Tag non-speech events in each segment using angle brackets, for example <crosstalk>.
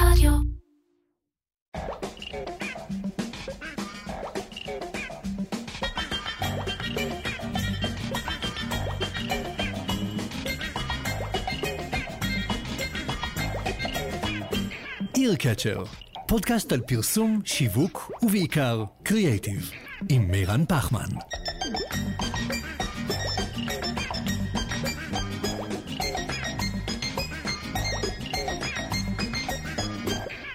רדיו. איר פודקאסט על פרסום, שיווק ובעיקר קריאייטיב, עם מירן פחמן.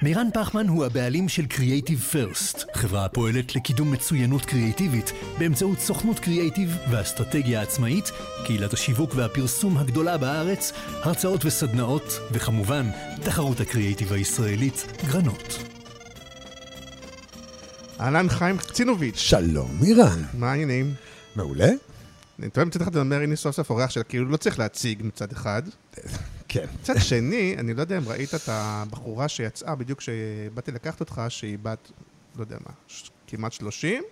מירן פחמן הוא הבעלים של Creative First, חברה הפועלת לקידום מצוינות קריאיטיבית באמצעות סוכנות קריאיטיב ואסטרטגיה עצמאית, קהילת השיווק והפרסום הגדולה בארץ, הרצאות וסדנאות, וכמובן, תחרות הקריאיטיב הישראלית, גרנות. אהלן חיים קצינוביץ', שלום, מירן. מה העניינים? מעולה? אני טועה מצד אחד אומר, הנה סוף סוף אורח שלה, כאילו לא צריך להציג מצד אחד. כן. מצד שני, אני לא יודע אם ראית את הבחורה שיצאה בדיוק כשבאתי לקחת אותך, שהיא בת, לא יודע מה, ש- כמעט 30?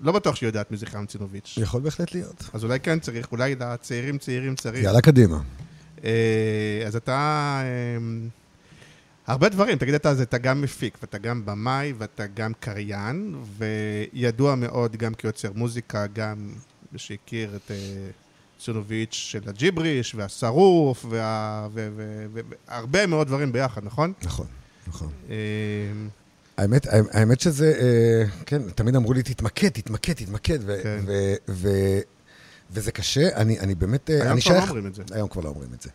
לא בטוח שהיא יודעת מי זה חיים קצינוביץ'. יכול בהחלט להיות. אז אולי כן צריך, אולי לצעירים צעירים צריך. יאללה, קדימה. אה, אז אתה... אה, הרבה דברים, תגיד אתה, אז אתה גם מפיק, ואתה גם במאי, ואתה גם קריין, וידוע מאוד גם כיוצר מוזיקה, גם מי שהכיר את צונוביץ' של הג'יבריש, והשרוף, והרבה מאוד דברים ביחד, נכון? נכון, נכון. אה, האמת, האמת שזה, אה, כן, תמיד אמרו לי, תתמקד, תתמקד, תתמקד, כן. וזה קשה, אני, אני באמת, אה, היום אני כבר לא שייך... אומרים את זה. היום כבר לא אומרים את זה.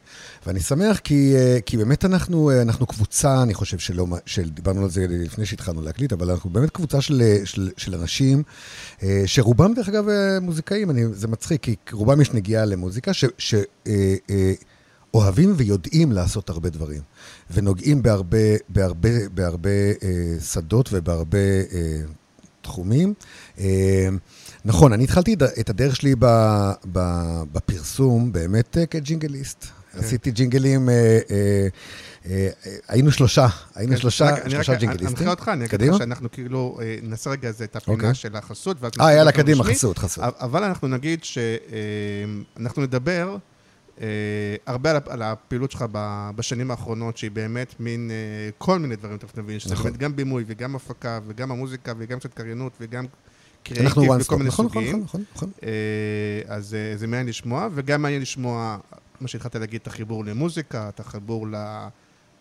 ואני שמח כי, אה, כי באמת אנחנו, אה, אנחנו קבוצה, אני חושב שלא, של, דיברנו על זה לפני שהתחלנו להקליט, אבל אנחנו באמת קבוצה של, של, של אנשים, שרובם דרך אגב מוזיקאים, אני, זה מצחיק, כי רובם יש נגיעה למוזיקה, ש... ש אוהבים ויודעים לעשות הרבה דברים, ונוגעים בהרבה, בהרבה, בהרבה אה, שדות ובהרבה אה, תחומים. אה, נכון, אני התחלתי את הדרך שלי ב, ב, בפרסום באמת אה, כג'ינגליסט. כן. עשיתי ג'ינגלים, אה, אה, אה, אה, היינו שלושה, היינו כן, שלושה, רק- אני ג'ינגליסטים. אנחה אותך, אני אגיד. לך שאנחנו כאילו, אה, נעשה רגע את הפינה אוקיי. של החסות, אה, יאללה, קדימה. חסות, חסות. אבל אנחנו נגיד שאנחנו נדבר אה, הרבה על על הפעילות שלך בשנים האחרונות, שהיא באמת מין, אה, כל מיני דברים, תכף נבין, שזה נכון. באמת גם בימוי וגם הפקה וגם המוזיקה וגם קצת קריינות וגם אנחנו וכל stop, מיני נכון, נכון, סוגים. נכון, נכון. אה, אז אה, זה מעניין לשמוע, וגם מעניין לשמוע, מה שהתחלת להגיד, את החיבור למוזיקה, את החיבור ל...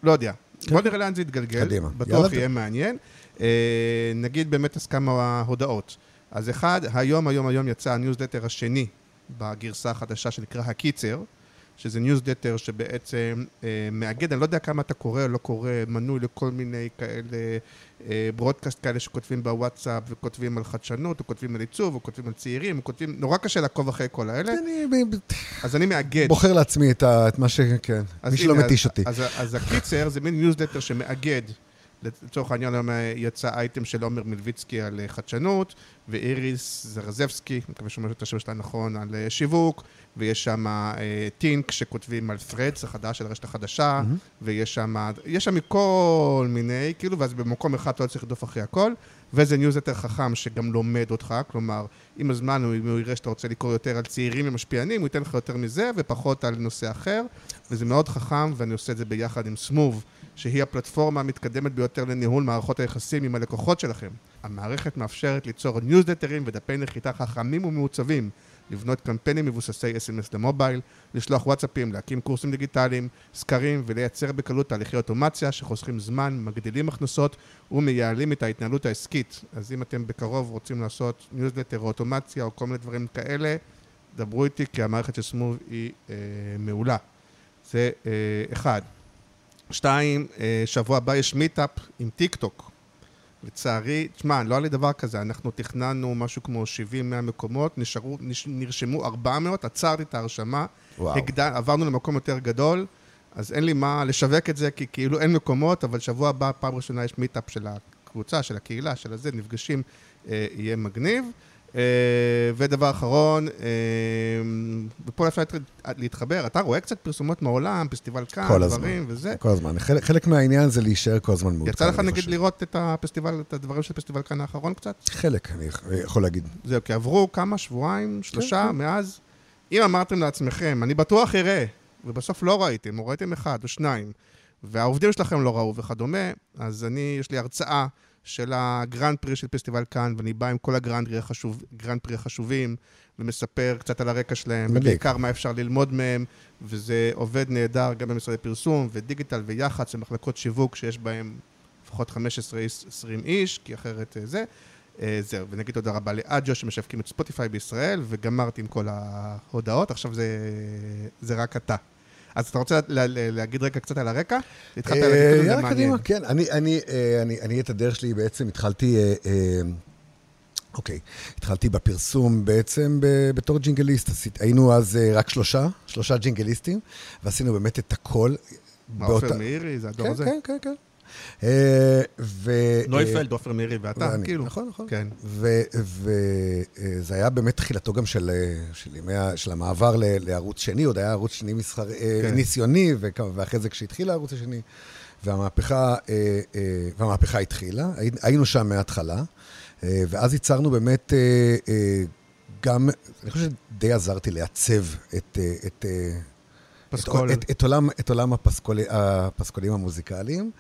לא יודע. בוא נראה לאן זה יתגלגל. קדימה. בטוח יהיה מעניין. אה, נגיד באמת אז כמה הודעות. אז אחד, היום, היום, היום יצא הניוזלטר השני בגרסה החדשה שנקרא הקיצר, שזה ניוזלטר שבעצם אה, מאגד, אני לא יודע כמה אתה קורא או לא קורא, מנוי לכל מיני כאלה אה, ברודקאסט כאלה שכותבים בוואטסאפ וכותבים על חדשנות, או כותבים על עיצוב, או כותבים על צעירים, או כותבים, נורא קשה לעקוב אחרי כל האלה, אני אז אני מאגד. בוחר לעצמי את ה- את מה ש... כן, אז מי שלא מתיש אז- אותי. אז, אז הקיצר זה מין ניוזלטר שמאגד. לצורך העניין היום יצא אייטם של עומר מלביצקי על אה, חדשנות, ואיריס זרזבסקי, אני מקווה שאומר את השם שלה נכון, על אה, שיווק, ויש שם אה, think שכותבים על threads החדש של הרשת החדשה, ויש שם, יש שם מכל מיני, כאילו, ואז במקום אחד אתה לא צריך לרדוף אחרי הכל, וזה ניוזלטר חכם שגם לומד אותך, כלומר, עם הזמן, הוא- הוא יראה שאתה רוצה לקרוא יותר על צעירים ומשפיענים, הוא ייתן לך יותר מזה, ופחות על נושא אחר, וזה מאוד חכם, ואני עושה את זה ביחד עם סמוב, שהיא הפלטפורמה המתקדמת ביותר לניהול מערכות היחסים עם הלקוחות שלכם. המערכת מאפשרת ליצור ניוזלטרים ודפי נחיתה חכמים ומעוצבים, לבנות קמפיינים מבוססי SMS למובייל, לשלוח וואטסאפים, להקים קורסים דיגיטליים, סקרים ולייצר בקלות תהליכי אוטומציה שחוסכים זמן, מגדילים הכנסות ומייעלים את ההתנהלות העסקית. אז אם אתם בקרוב רוצים לעשות ניוזלטר או אוטומציה או כל מיני דברים כאלה, דברו איתי כי המערכת של סמוב היא אה, מעולה. זה אה, אחד. שתיים, אה, שבוע הבא יש מיטאפ עם טיק טוק. לצערי, תשמע, לא היה לי דבר כזה, אנחנו תכננו משהו כמו 70-100 מקומות, נשארו, נש, נרשמו 400, עצרתי את ההרשמה. הגדל, עברנו למקום יותר גדול, אז אין לי מה לשווק את זה, כי כאילו אין מקומות, אבל שבוע הבא, פעם ראשונה יש מיטאפ של הקבוצה, של הקהילה, של הזה, נפגשים, אה, יהיה מגניב. אה, ודבר אחרון, אה, ופה אפשר להת- להתחבר, אתה רואה קצת פרסומות מהעולם, פסטיבל כאן, כל הזמן. דברים וזה. כל הזמן. חלק, חלק מהעניין זה להישאר כל הזמן מעודכן. יצא לך נגיד חושב. לראות את הפסטיבל, את הדברים של פסטיבל כאן האחרון קצת? חלק, אני יכול להגיד. זהו, כי עברו כמה, שבועיים, שלושה, כן. מאז. אם אמרתם לעצמכם, אני בטוח אראה, ובסוף לא ראיתם, או ראיתם אחד או שניים, והעובדים שלכם לא ראו וכדומה, אז אני, יש לי הרצאה של הגרנד פרי של פסטיבל קאן, ואני בא עם כל הגרנד פרי, החשוב, גרנד פרי החשובים, ומספר קצת על הרקע שלהם, מדליק. ובעיקר מה אפשר ללמוד מהם, וזה עובד נהדר גם במשרדי פרסום, ודיגיטל ויח"צ, ומחלקות שיווק שיש בהם לפחות 15-20 איש, כי אחרת אה, זה. אה, זהו, ונגיד תודה רבה לאג'ו שמשווקים את ספוטיפיי בישראל, וגמרתי עם כל ההודעות, עכשיו זה, זה רק אתה. אז אתה רוצה לה, לה, להגיד רגע קצת על הרקע? התחלת אה, להגיד, זה יאללה, מעניין. כן. אני, אני, אה, אני, אני את הדרך שלי בעצם התחלתי, אה, אוקיי, התחלתי בפרסום בעצם ב- בתור ג'ינגליסט. היינו אז רק שלושה, שלושה ג'ינגליסטים, ועשינו באמת את הכל. מה, עופר מאירי, זה הדור כן, הזה? כן, כן, כן. אה, ו... נויפלד, עופר מאירי ואתה, ואני, כאילו. נכון, נכון. כן. וזה היה באמת תחילתו גם של, אה, של, ימי, של המעבר ל- לערוץ שני, עוד היה ערוץ שני מסחר, אה, כן. ניסיוני, ואחרי זה כשהתחיל הערוץ השני, והמהפכה, אה, אה, והמהפכה התחילה, הי- היינו שם מההתחלה, אה, ואז ייצרנו באמת אה, אה, גם, אני חושב שדי עזרתי לעצב את... אה, את אה, פסקול. את, את, את, עולם, את עולם הפסקול, הפסקולים המוזיקליים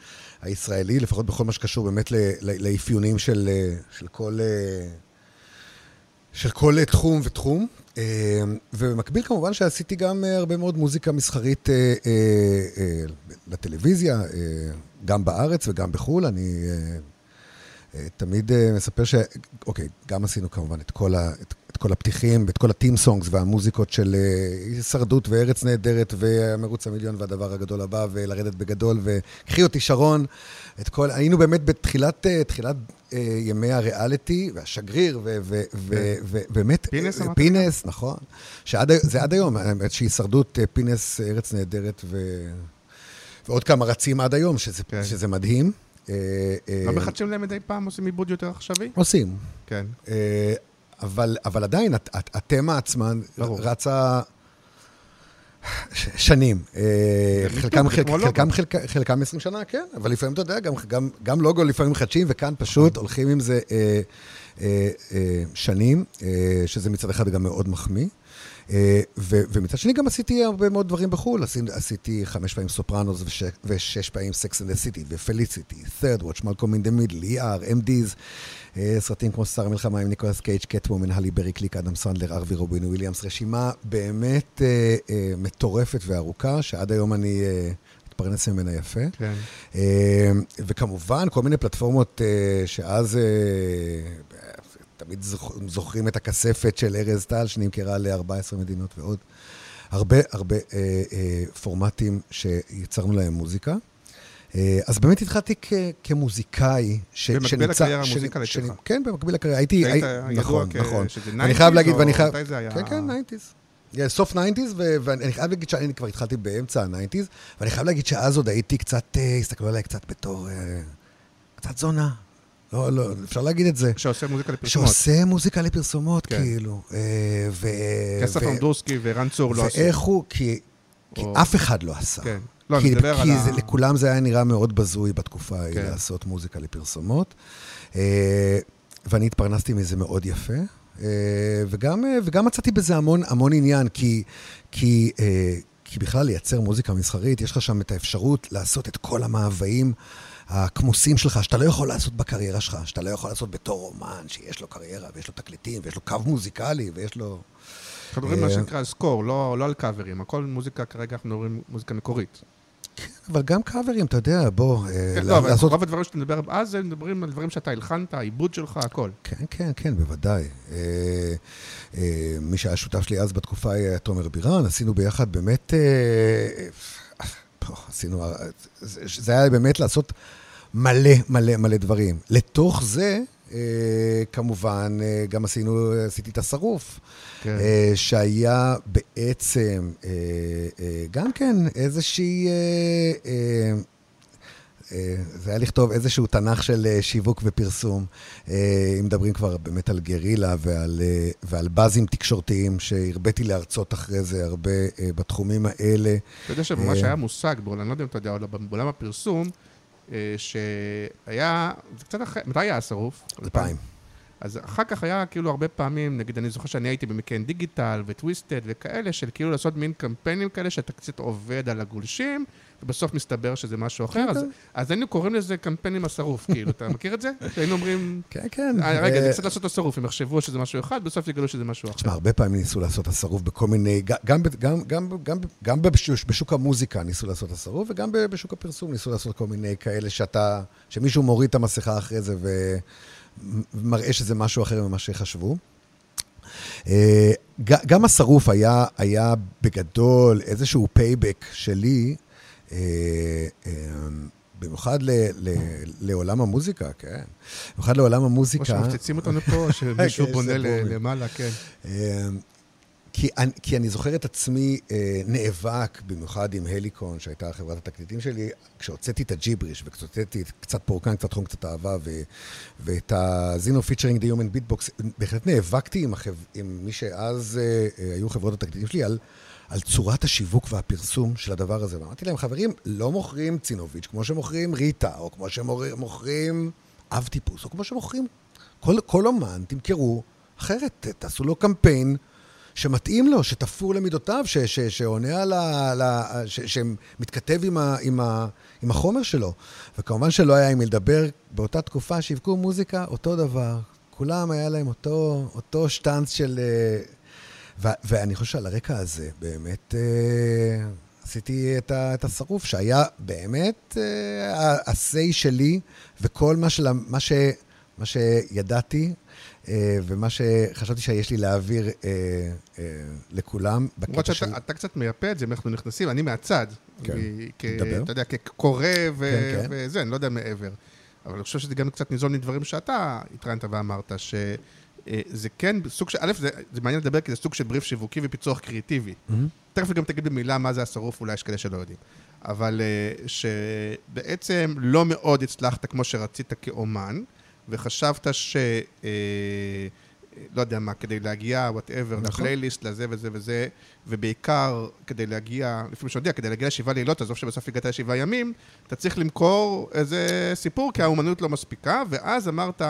הישראלי, לפחות בכל מה שקשור באמת לאפיונים של, אה, של, כל, אה, של כל תחום ותחום. אה, ובמקביל כמובן שעשיתי גם הרבה מאוד מוזיקה מסחרית לטלוויזיה, גם בארץ וגם בחו"ל. אני תמיד מספר ש... אוקיי, גם עשינו כמובן את כל, ה, את, את כל הפתיחים ואת כל הטים סונגס והמוזיקות של אה, הישרדות וארץ נהדרת ומרוץ המיליון והדבר הגדול הבא ולרדת בגדול וקחי אותי שרון. את כל... היינו באמת בתחילת אה, תחילת, אה, ימי הריאליטי והשגריר ובאמת... פינס אמרת? פינס, נכון. שעד, זה עד היום, האמת שהישרדות פינס ארץ נהדרת ו... ועוד כמה רצים עד היום, שזה, כן. שזה מדהים. לא מחדשים להם מדי פעם, עושים עיבוד יותר עכשווי? עושים. כן. אבל, אבל עדיין, הת- הת- התמה עצמה ברור. רצה ש- שנים. אה, חלקם, חלק. חלקם, חלק, חלקם 20 שנה, כן, אבל לפעמים, אתה יודע, גם, גם, גם לוגו לפעמים מחדשים, וכאן פשוט הולכים עם זה אה, אה, אה, שנים, אה, שזה מצד אחד גם מאוד מחמיא. אה, ומצד שני גם עשיתי הרבה מאוד דברים בחו"ל, עשיתי, חמש פעמים סופרנוס וש, ושש פעמים סקס אנד סיטי ופליציטי, Third Watch, Malcolm in the Middle, ER, MD's, אה, סרטים כמו שר המלחמה עם ניקולס קייג', קטוומן, הלי ברי קליק, אדם סנדלר, RV רובין וויליאמס, רשימה באמת אה, מטורפת וארוכה, שעד היום אני מתפרנס ממנה יפה. כן. וכמובן, כל מיני פלטפורמות שאז תמיד זוכ- זוכרים את הכספת של ארז טל, שנמכרה ל-14 מדינות ועוד. הרבה הרבה אה, אה, פורמטים שיצרנו להם מוזיקה. אה, אז באמת התחלתי כ- כמוזיקאי. ש- במקביל שנמצא- לקריירה ש- המוזיקלית שלך. כן, במקביל לקריירה. הייתי... היית הי- נכון, כ- נכון. שזה אני חייב 90s, להגיד, או ואני חייב... מתי זה היה? כן, כן, 90's. סוף 90's, ו- ואני חייב להגיד שאני כבר התחלתי באמצע ה-90's, ואני חייב להגיד שאז עוד הייתי קצת, אה, הסתכלו עליי קצת בתור... אה, קצת זונה. לא, לא, אפשר להגיד את זה. שעושה מוזיקה לפרסומות. שעושה מוזיקה לפרסומות, כן. כאילו. אה, ו... כסף ו- אמדורסקי וערן צור לא עשו. ואיך הוא, כי, כי או- אף אחד לא עשה. כן. לא, כי, אני מדבר כי על זה, ה... לכולם זה היה נראה מאוד בזוי בתקופה ההיא כן. לעשות מוזיקה לפרסומות. אה, ואני התפרנסתי מזה מאוד יפה. אה, וגם, וגם מצאתי בזה המון, המון עניין, כי, כי, כי בכלל לייצר מוזיקה מסחרית, יש לך שם את האפשרות לעשות את כל המאוויים הכמוסים שלך, שאתה לא יכול לעשות בקריירה שלך, שאתה לא יכול לעשות בתור אומן, שיש לו קריירה, ויש לו תקליטים, ויש לו קו מוזיקלי, ויש לו... אנחנו מדברים מה אה, שנקרא סקור, לא לא על קאברים. הכל מוזיקה, כרגע אנחנו מדברים מוזיקה מקורית. אבל גם קאברים, אתה יודע, בוא, אה, כן, לא, אבל רוב הדברים שאתה מדבר אז, הם מדברים על דברים שאתה הלחנת, העיבוד שלך, הכל. כן, כן, כן, בוודאי. אה, אה, מי שהיה שותף שלי אז בתקופה היה תומר בירן, עשינו ביחד באמת, אה, אה, עשינו, אה, זה היה באמת לעשות מלא מלא מלא דברים. לתוך זה, אה, כמובן, אה, גם עשינו, עשיתי את השרוף, כן. אה, שהיה בעצם אה, אה, גם כן איזושהי... אה, אה, אה, זה היה לכתוב איזשהו תנ"ך של אה, שיווק ופרסום. אה, אם מדברים כבר באמת על גרילה ועל, ועל באזים תקשורתיים, שהרביתי להרצות אחרי זה הרבה בתחומים האלה. אתה יודע שממש אה, היה מושג, בעולם, אני לא יודע אם אתה יודע, בעולם הפרסום, שהיה, זה קצת אחרי, מתי היה השרוף? אלפיים. אז אחר כך היה כאילו הרבה פעמים, נגיד, אני זוכר שאני הייתי במקן דיגיטל וטוויסטד וכאלה, של כאילו לעשות מין קמפיינים כאלה שאתה קצת עובד על הגולשים, ובסוף מסתבר שזה משהו אחר, אז, כן. אז היינו קוראים לזה קמפיין עם השרוף, כאילו, אתה מכיר את זה? <laughs> שהיינו אומרים, כן, כן. "אה, רגע, אה, אני צריך לעשות את השרוף, הם יחשבו שזה משהו אחד, בסוף יגלו שזה משהו אחר. תשמע, הרבה פעמים ניסו לעשות השרוף בכל מיני, גם, ב- גם, גם, גם, גם בש- בשוק המוזיקה ניסו לעשות השרוף, וגם בשוק הפרסום ניסו לעשות כל מיני כאלה שאתה, שמישהו מוריד את המסכה אחרי זה ומראה שזה משהו אחר ממה שחשבו. אה, גם השרוף היה, היה בגדול איזשהו payback שלי, אה, אה, במיוחד ל, ל, לעולם המוזיקה, כן. במיוחד לעולם כמו המוזיקה. שמפציצים אותנו פה, <laughs> שמישהו כן, בונה. למעלה, כן. אמ, כי אני, כי אני זוכר את עצמי אה, נאבק, במיוחד עם הליקון, שהייתה חברת התקליטים שלי, כשהוצאתי את הג'יבריש, וכשהוצאתי את קצת פורקן, קצת חום, קצת אהבה, ו, ואת הזינו featuring the human beatbox, בהחלט נאבקתי עם, החב, עם מי שאז אה, אה, היו חברות התקליטים שלי על, על צורת השיווק והפרסום של הדבר הזה. ואמרתי להם, חברים, לא מוכרים צינוביץ' כמו שמוכרים ריטה, או כמו שמוכרים אב טיפוס, או כמו שמוכרים כל, כל אומן, תמכרו אחרת, תעשו לו קמפיין שמתאים לו, שתפור למידותיו, ש, ש, שעונה על ה... ה ש, שמתכתב עם, ה, עם, ה, עם החומר שלו. וכמובן שלא היה עם מי לדבר, באותה תקופה שיווקו מוזיקה, אותו דבר. כולם היה להם אותו, אותו שטאנץ של... אה, ו, ואני חושב שעל הרקע הזה, באמת... אה, עשיתי את, ה, את השרוף, שהיה באמת אה, ה-say שלי, וכל מה, של, מה, ש, מה שידעתי, אה, ומה שחשבתי שיש לי להעביר אה, אה, לכולם, למרות בקטע של... שאתה אתה קצת מייפה את זה, אם אנחנו נכנסים, אני מהצד. כן, דבר. אתה יודע, כקורא ו- כן, כן. וזה, אני לא יודע מעבר. אבל אני חושב שזה גם קצת ניזון מדברים שאתה התראיינת ואמרת, שזה כן סוג של, א', זה זה מעניין לדבר כי זה סוג של בריף שיווקי ופיצוח קריאטיבי. מהמם. תכף גם תגיד במילה מה זה השרוף, אולי יש כאלה שלא יודעים. אבל אה, שבעצם לא מאוד הצלחת כמו שרצית כאומן, וחשבת ש... אה, לא יודע מה, כדי להגיע, whatever, נכון. לפלייליסט, לזה וזה וזה, ובעיקר כדי להגיע, לפי מה שיודע, כדי להגיע לשבעה לילות, עזוב שבסוף הגעת לשבעה ימים, אתה צריך למכור איזה סיפור, כי האומנות לא מספיקה, ואז אמרת,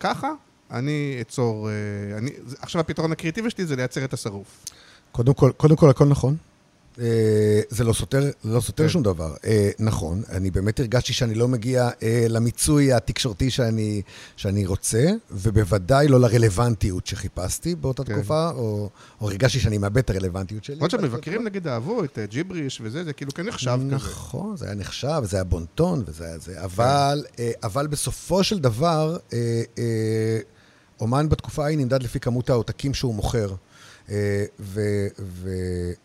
ככה, אני אצור... אה, אני, עכשיו הפתרון הקריאטיבי שלי זה לייצר את השרוף. קודם כל, קודם כל, הכל נכון. אה, זה לא סותר, לא סותר כן. שום דבר. אה, נכון, אני באמת הרגשתי שאני לא מגיע אה, למיצוי התקשורתי שאני, שאני רוצה, ובוודאי לא לרלוונטיות שחיפשתי באותה כן. תקופה, או, או הרגשתי שאני מאבד את הרלוונטיות שלי. למרות באותה שהמבקרים נגיד אהבו את אה, ג'יבריש וזה, זה כאילו כן נחשב כזה. נכון, זה היה נחשב, זה היה בונטון, וזה היה זה, אבל, אה, אבל בסופו של דבר, אה, אה, אומן בתקופה ההיא נמדד לפי כמות העותקים שהוא מוכר. אה, ו- ו-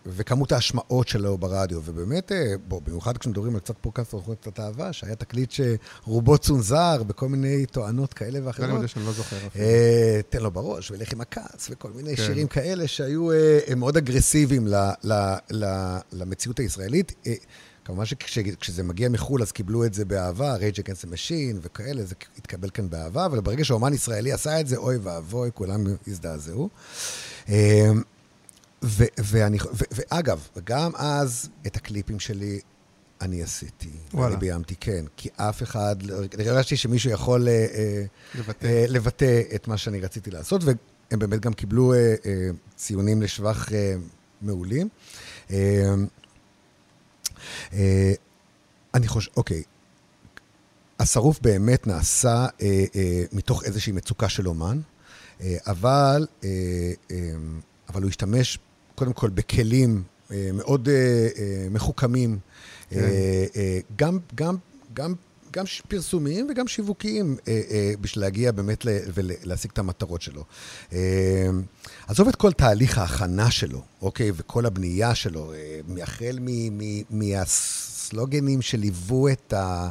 וכמות ההשמעות שלו ברדיו, ובאמת, אה, בוא, במיוחד כשמדברים על קצת פודקאסט או קצת אהבה, שהיה תקליט שרובו צונזר בכל מיני טוענות כאלה זה אני ואחרות. יודע שאני לא זוכר אפילו. אה, תן לו בראש, ולך עם הכעס, וכל מיני כן. שירים כאלה שהיו מאוד אגרסיביים ל- ל- ל- למציאות הישראלית. כמובן שכשזה מגיע מחו"ל, אז קיבלו את זה באהבה, Rage Against the Machine וכאלה, זה התקבל כאן באהבה, אבל ברגע שאומן ישראלי עשה את זה, אוי ואבוי, כולם הזדעזעו. אה, ו- ואני, ו- ואגב, גם אז את הקליפים שלי אני עשיתי. וואלה. אני ביימתי, כן. כי אף אחד, הרגשתי שמישהו יכול אה, אה, לבטא. אה, לבטא את מה שאני רציתי לעשות, והם באמת גם קיבלו אה, אה, ציונים לשבח מעולים. אה, אה, אני חושב, אוקיי, השרוף באמת נעשה אה, אה, מתוך איזושהי מצוקה של אומן, אה, אבל, אה, אה, אבל הוא השתמש קודם כל בכלים אה, מאוד אה, אה, מחוכמים, כן. אה, אה, גם, גם, גם, גם פרסומיים וגם שיווקיים, אה, אה, בשביל להגיע באמת ל- ולהשיג את המטרות שלו. אה, עזוב את כל תהליך ההכנה שלו, אוקיי? וכל הבנייה שלו, אה, החל מהסלוגנים שליוו את ה...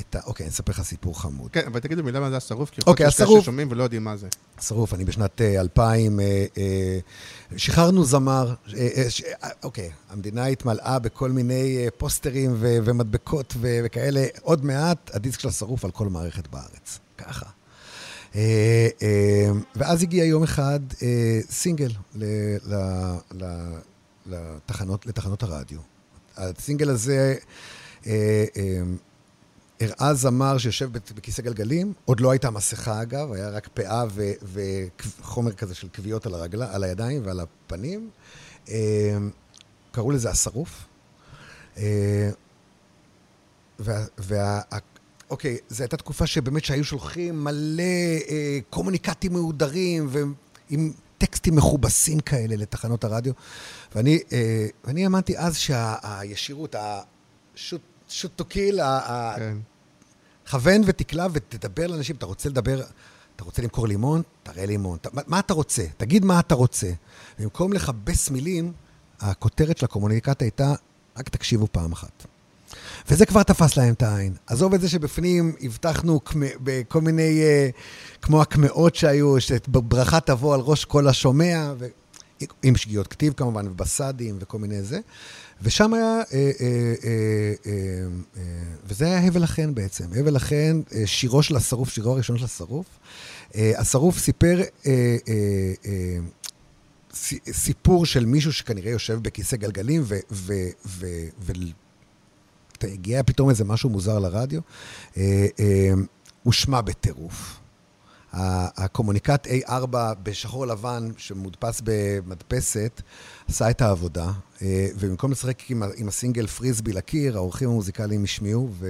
את ה... אוקיי, אני אספר לך סיפור חמוד. כן, אבל תגידו מילה מה זה השרוף, כי יכול אוקיי, להיות שיש כאלה. ששומעים ולא יודעים מה זה. שרוף, אני בשנת אה, 2000, אה, אה, שחררנו זמר, אוקיי, המדינה התמלאה בכל מיני פוסטרים ו- ומדבקות ו- וכאלה, עוד מעט הדיסק של השרוף על כל מערכת בארץ, ככה. אה, אה, ואז הגיע יום אחד אה, סינגל לתחנות, לתחנות הרדיו. הסינגל הזה אה, אה, הראה זמר שיושב בכ- בכיסא גלגלים, עוד לא הייתה מסכה אגב, היה רק פאה ו- וחומר כזה של כוויות על, הרגלה, על הידיים ועל הפנים. קראו לזה השרוף. וה, וה, אוקיי, זו הייתה תקופה שבאמת שהיו שולחים מלא אה, קומוניקטים מהודרים ועם טקסטים מכובסים כאלה לתחנות הרדיו. ואני, אה, ואני האמנתי אז שהישירות, השוט, שוט טו קיל, כן. כוון ותקלע ותדבר לאנשים, אתה רוצה לדבר, אתה רוצה למכור לימון? תראה לימון. מה, מה אתה רוצה? תגיד מה אתה רוצה. במקום לכבס מילים, הכותרת של הקומוניקט הייתה, רק תקשיבו פעם אחת. וזה כבר תפס להם את העין. עזוב את זה שבפנים הבטחנו בכל מיני, אה, כמו הקמעות שהיו, שברכה תבוא על ראש כל השומע, ו... עם שגיאות כתיב כמובן, ובסדים וכל מיני זה. ושם היה, אה, אה, וזה היה הבל החן בעצם. הבל החן, שירו של השרוף, שירו הראשון של השרוף. השרוף סיפר סיפור של מישהו שכנראה יושב בכיסא גלגלים, הגיע פתאום איזה משהו מוזר לרדיו, אה, אה, הושמע בטירוף. הקומוניקט A4 בשחור לבן, שמודפס במדפסת, עשה את העבודה, אה, ובמקום לשחק עם, עם הסינגל פריסבי לקיר, האורחים המוזיקליים השמיעו, ו...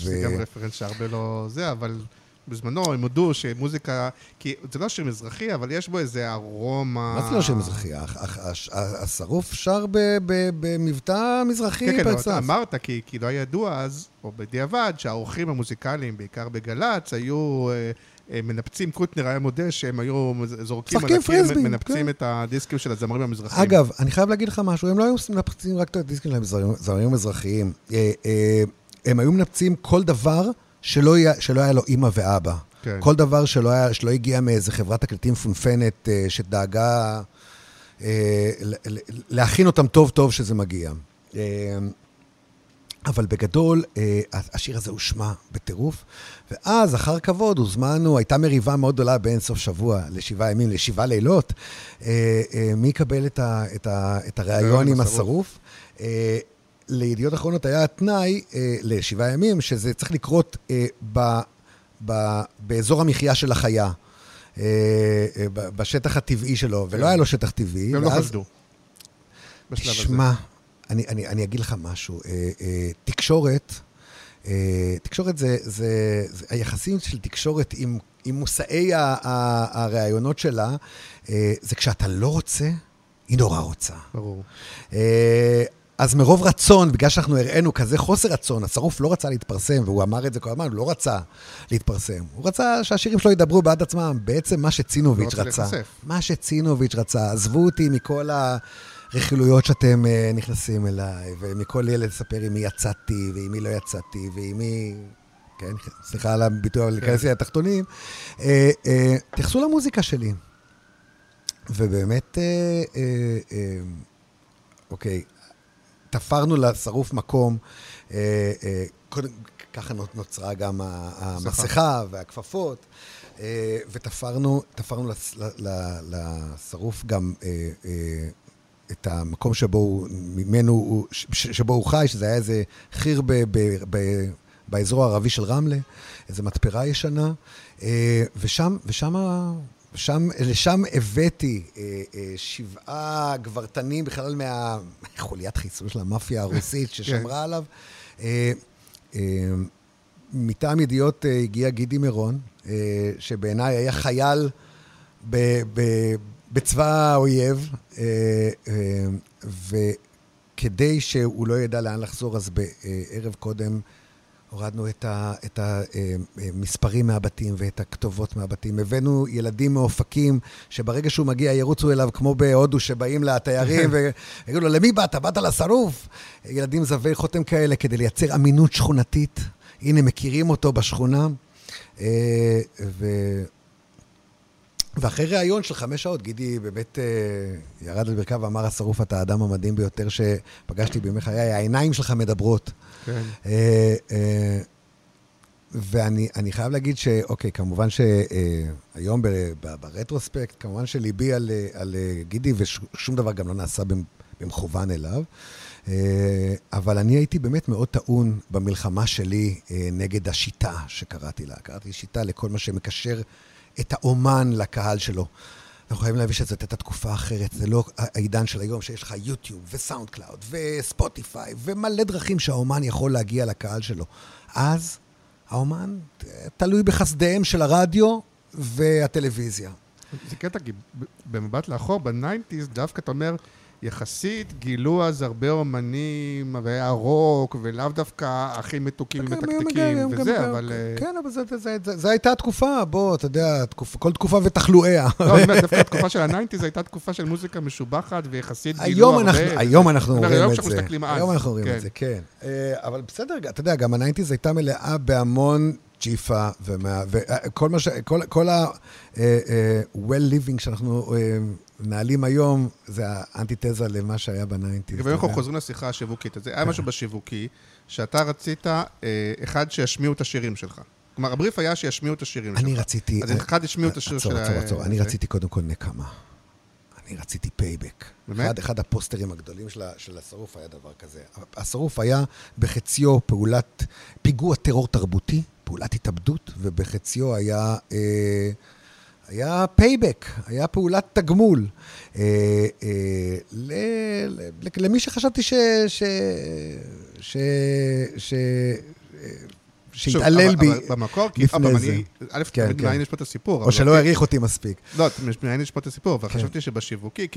זה גם רפרנס שהרבה לא זה, אבל בזמנו הם הודו שמוזיקה, כי זה לא שיר מזרחי, אבל יש בו איזה ארומה... מה זה לא שיר מזרחי? השרוף שר במבטא מזרחי כן, כן, לא, אמרת, כי לא היה ידוע אז, או בדיעבד, שהאורחים המוזיקליים, בעיקר בגל"צ, היו... אה, אה, מנפצים, קוטנר היה מודה שהם היו זורקים על הקיר, מנפצים כן. את הדיסקים של הזמרים המזרחיים. אגב, אני חייב להגיד לך משהו, הם לא היו מנפצים רק את הדיסקים של הזמרים המזרחיים. אה, הם היו מנפצים כל דבר שלא שלא היה לו אימא ואבא. כן. כל דבר שלא, היה, שלא הגיע מאיזה חברת תקליטים מפונפנת אה, שדאגה אה, להכין אותם טוב טוב שזה מגיע. אה, אבל בגדול, אה, השיר הזה הושמע בטירוף, ואז, אחר כבוד, הוזמנו, הייתה מריבה מאוד גדולה בין סוף שבוע לשבעה ימים, לשבעה לילות, אה, אה, מי יקבל את, ה, את, ה, את הריאיון עם השרוף. אה, לידיעות אחרונות היה התנאי אה, לשבעה ימים, שזה צריך לקרות אה, ב, ב, באזור המחיה של החיה, אה, אה, בשטח הטבעי שלו, ולא היה לו שטח טבעי. והם לא חשדו בשלב הזה. שמע, אני, אני, אני אגיד לך משהו. אה, אה, תקשורת, אה, תקשורת זה, זה, זה היחסים של תקשורת עם, עם מושאי הראיונות שלה, אה, זה כשאתה לא רוצה, היא נורא רוצה. ברור. אה, אז מרוב רצון, בגלל שאנחנו הראינו כזה חוסר רצון, השרוף לא רצה להתפרסם, והוא אמר את זה כל הזמן, הוא לא רצה להתפרסם. הוא רצה שהשירים שלו ידברו בעד עצמם. בעצם מה שצינוביץ' לא רצה, לחשף. מה שצינוביץ' רצה, עזבו אותי מכל הרכילויות שאתם uh, נכנסים אליי, ומכל ילד לספר עם מי יצאתי, ועם מי לא יצאתי, ועם מי... כן, סליחה על הביטוי, אבל להיכנס כן. לי לתחתונים. Uh, uh, תייחסו למוזיקה שלי. ובאמת, אוקיי, תפרנו לשרוף מקום. אה, אה, קודם, ככה נוצרה גם המסכה והכפפות, אה, ותפרנו לשרוף גם את המקום שבו הוא, ממנו, שבו הוא חי, שזה היה איזה חיר ב, ב, ב, באזור הערבי של רמלה, איזו מתפרה ישנה, ושם, ושם שם, לשם הבאתי אה, אה, שבעה גברתנים בכלל מהחוליית חיסול של המאפיה הרוסית ששמרה כן. עליו. אה, אה, מטעם ידיעות אה, הגיע גידי מירון, אה, שבעיניי היה חייל ב, ב, בצבא האויב, אה, אה, וכדי שהוא לא ידע לאן לחזור, אז בערב קודם הורדנו את המספרים מהבתים ואת הכתובות מהבתים. הבאנו ילדים מאופקים, שברגע שהוא מגיע ירוצו אליו כמו בהודו, שבאים לתיירים <laughs> ויגידו לו, למי באת? באת לשרוף? ילדים זבי חותם כאלה, כדי לייצר אמינות שכונתית. הנה, מכירים אותו בשכונה. אה, ו... ואחרי ראיון של חמש שעות, גידי באמת אה, ירד על ברכיו ואמר, השרוף, אתה האדם המדהים ביותר שפגשתי בימי חיי, העיניים שלך מדברות. כן. אה, אה, ואני חייב להגיד שאוקיי, כמובן שהיום ברטרוספקט, כמובן שליבי על, על גידי, ושום דבר גם לא נעשה במכוון אליו. אבל אני הייתי באמת מאוד טעון במלחמה שלי נגד השיטה שקראתי לה. קראתי שיטה לכל מה שמקשר את האומן לקהל שלו. אנחנו חייבים להבין שזאת הייתה תקופה אחרת, זה לא העידן של היום, שיש לך יוטיוב וסאונד קלאוד וספוטיפיי ומלא דרכים שהאומן יכול להגיע לקהל שלו. אז האומן תלוי בחסדיהם של הרדיו והטלוויזיה. זה קטע, כי במבט לאחור, בניינטיז, דווקא אתה אומר, יחסית גילו אז הרבה אומנים, והיה רוק, ולאו דווקא הכי מתוקים ומתקתקים וזה, אבל... אה, כן, אבל זו הייתה תקופה, בוא, אתה יודע, כל תקופה ותחלואיה. לא, אני אומר, דווקא התקופה של הניינטיז הייתה תקופה של מוזיקה משובחת, ויחסית גילו הרבה. היום אנחנו רואים את זה. היום אנחנו רואים את זה, כן. אה, אבל בסדר, אתה יודע, גם הניינטיז הייתה מלאה בהמון ג'יפה, וכל מה ש... כל ה-well living שאנחנו מנהלים היום, זה האנטיתזה למה שהיה בניינטיז. ואם אנחנו חוזרים לשיחה השיווקית, אז היה משהו בשיווקי, שאתה רצית, אה, אחד, שישמיעו את השירים שלך. כלומר, הבריף היה שישמיעו את השירים שלך. אני רציתי... אז אחד השמיעו את השיר של... עצור, עצור, עצור. אני רציתי קודם כל נקמה. אני רציתי payback. באמת? אחד, אחד הפוסטרים הגדולים של, של השרוף היה דבר כזה. השרוף היה בחציו פעולת, פיגוע טרור תרבותי, פעולת התאבדות, ובחציו היה... אה, היה payback, היה פעולת תגמול. אה, אה, ל, ל, למי שחשבתי ש... ש, ש, ש שהתעלל בי במקור, כי עוד פעם, אני, א', כן, כן. מעניין לשפוט את הסיפור. או שלא העריך אותי מספיק. לא, מעניין לשפוט את הסיפור, אבל כן. חשבתי שבשיווקי,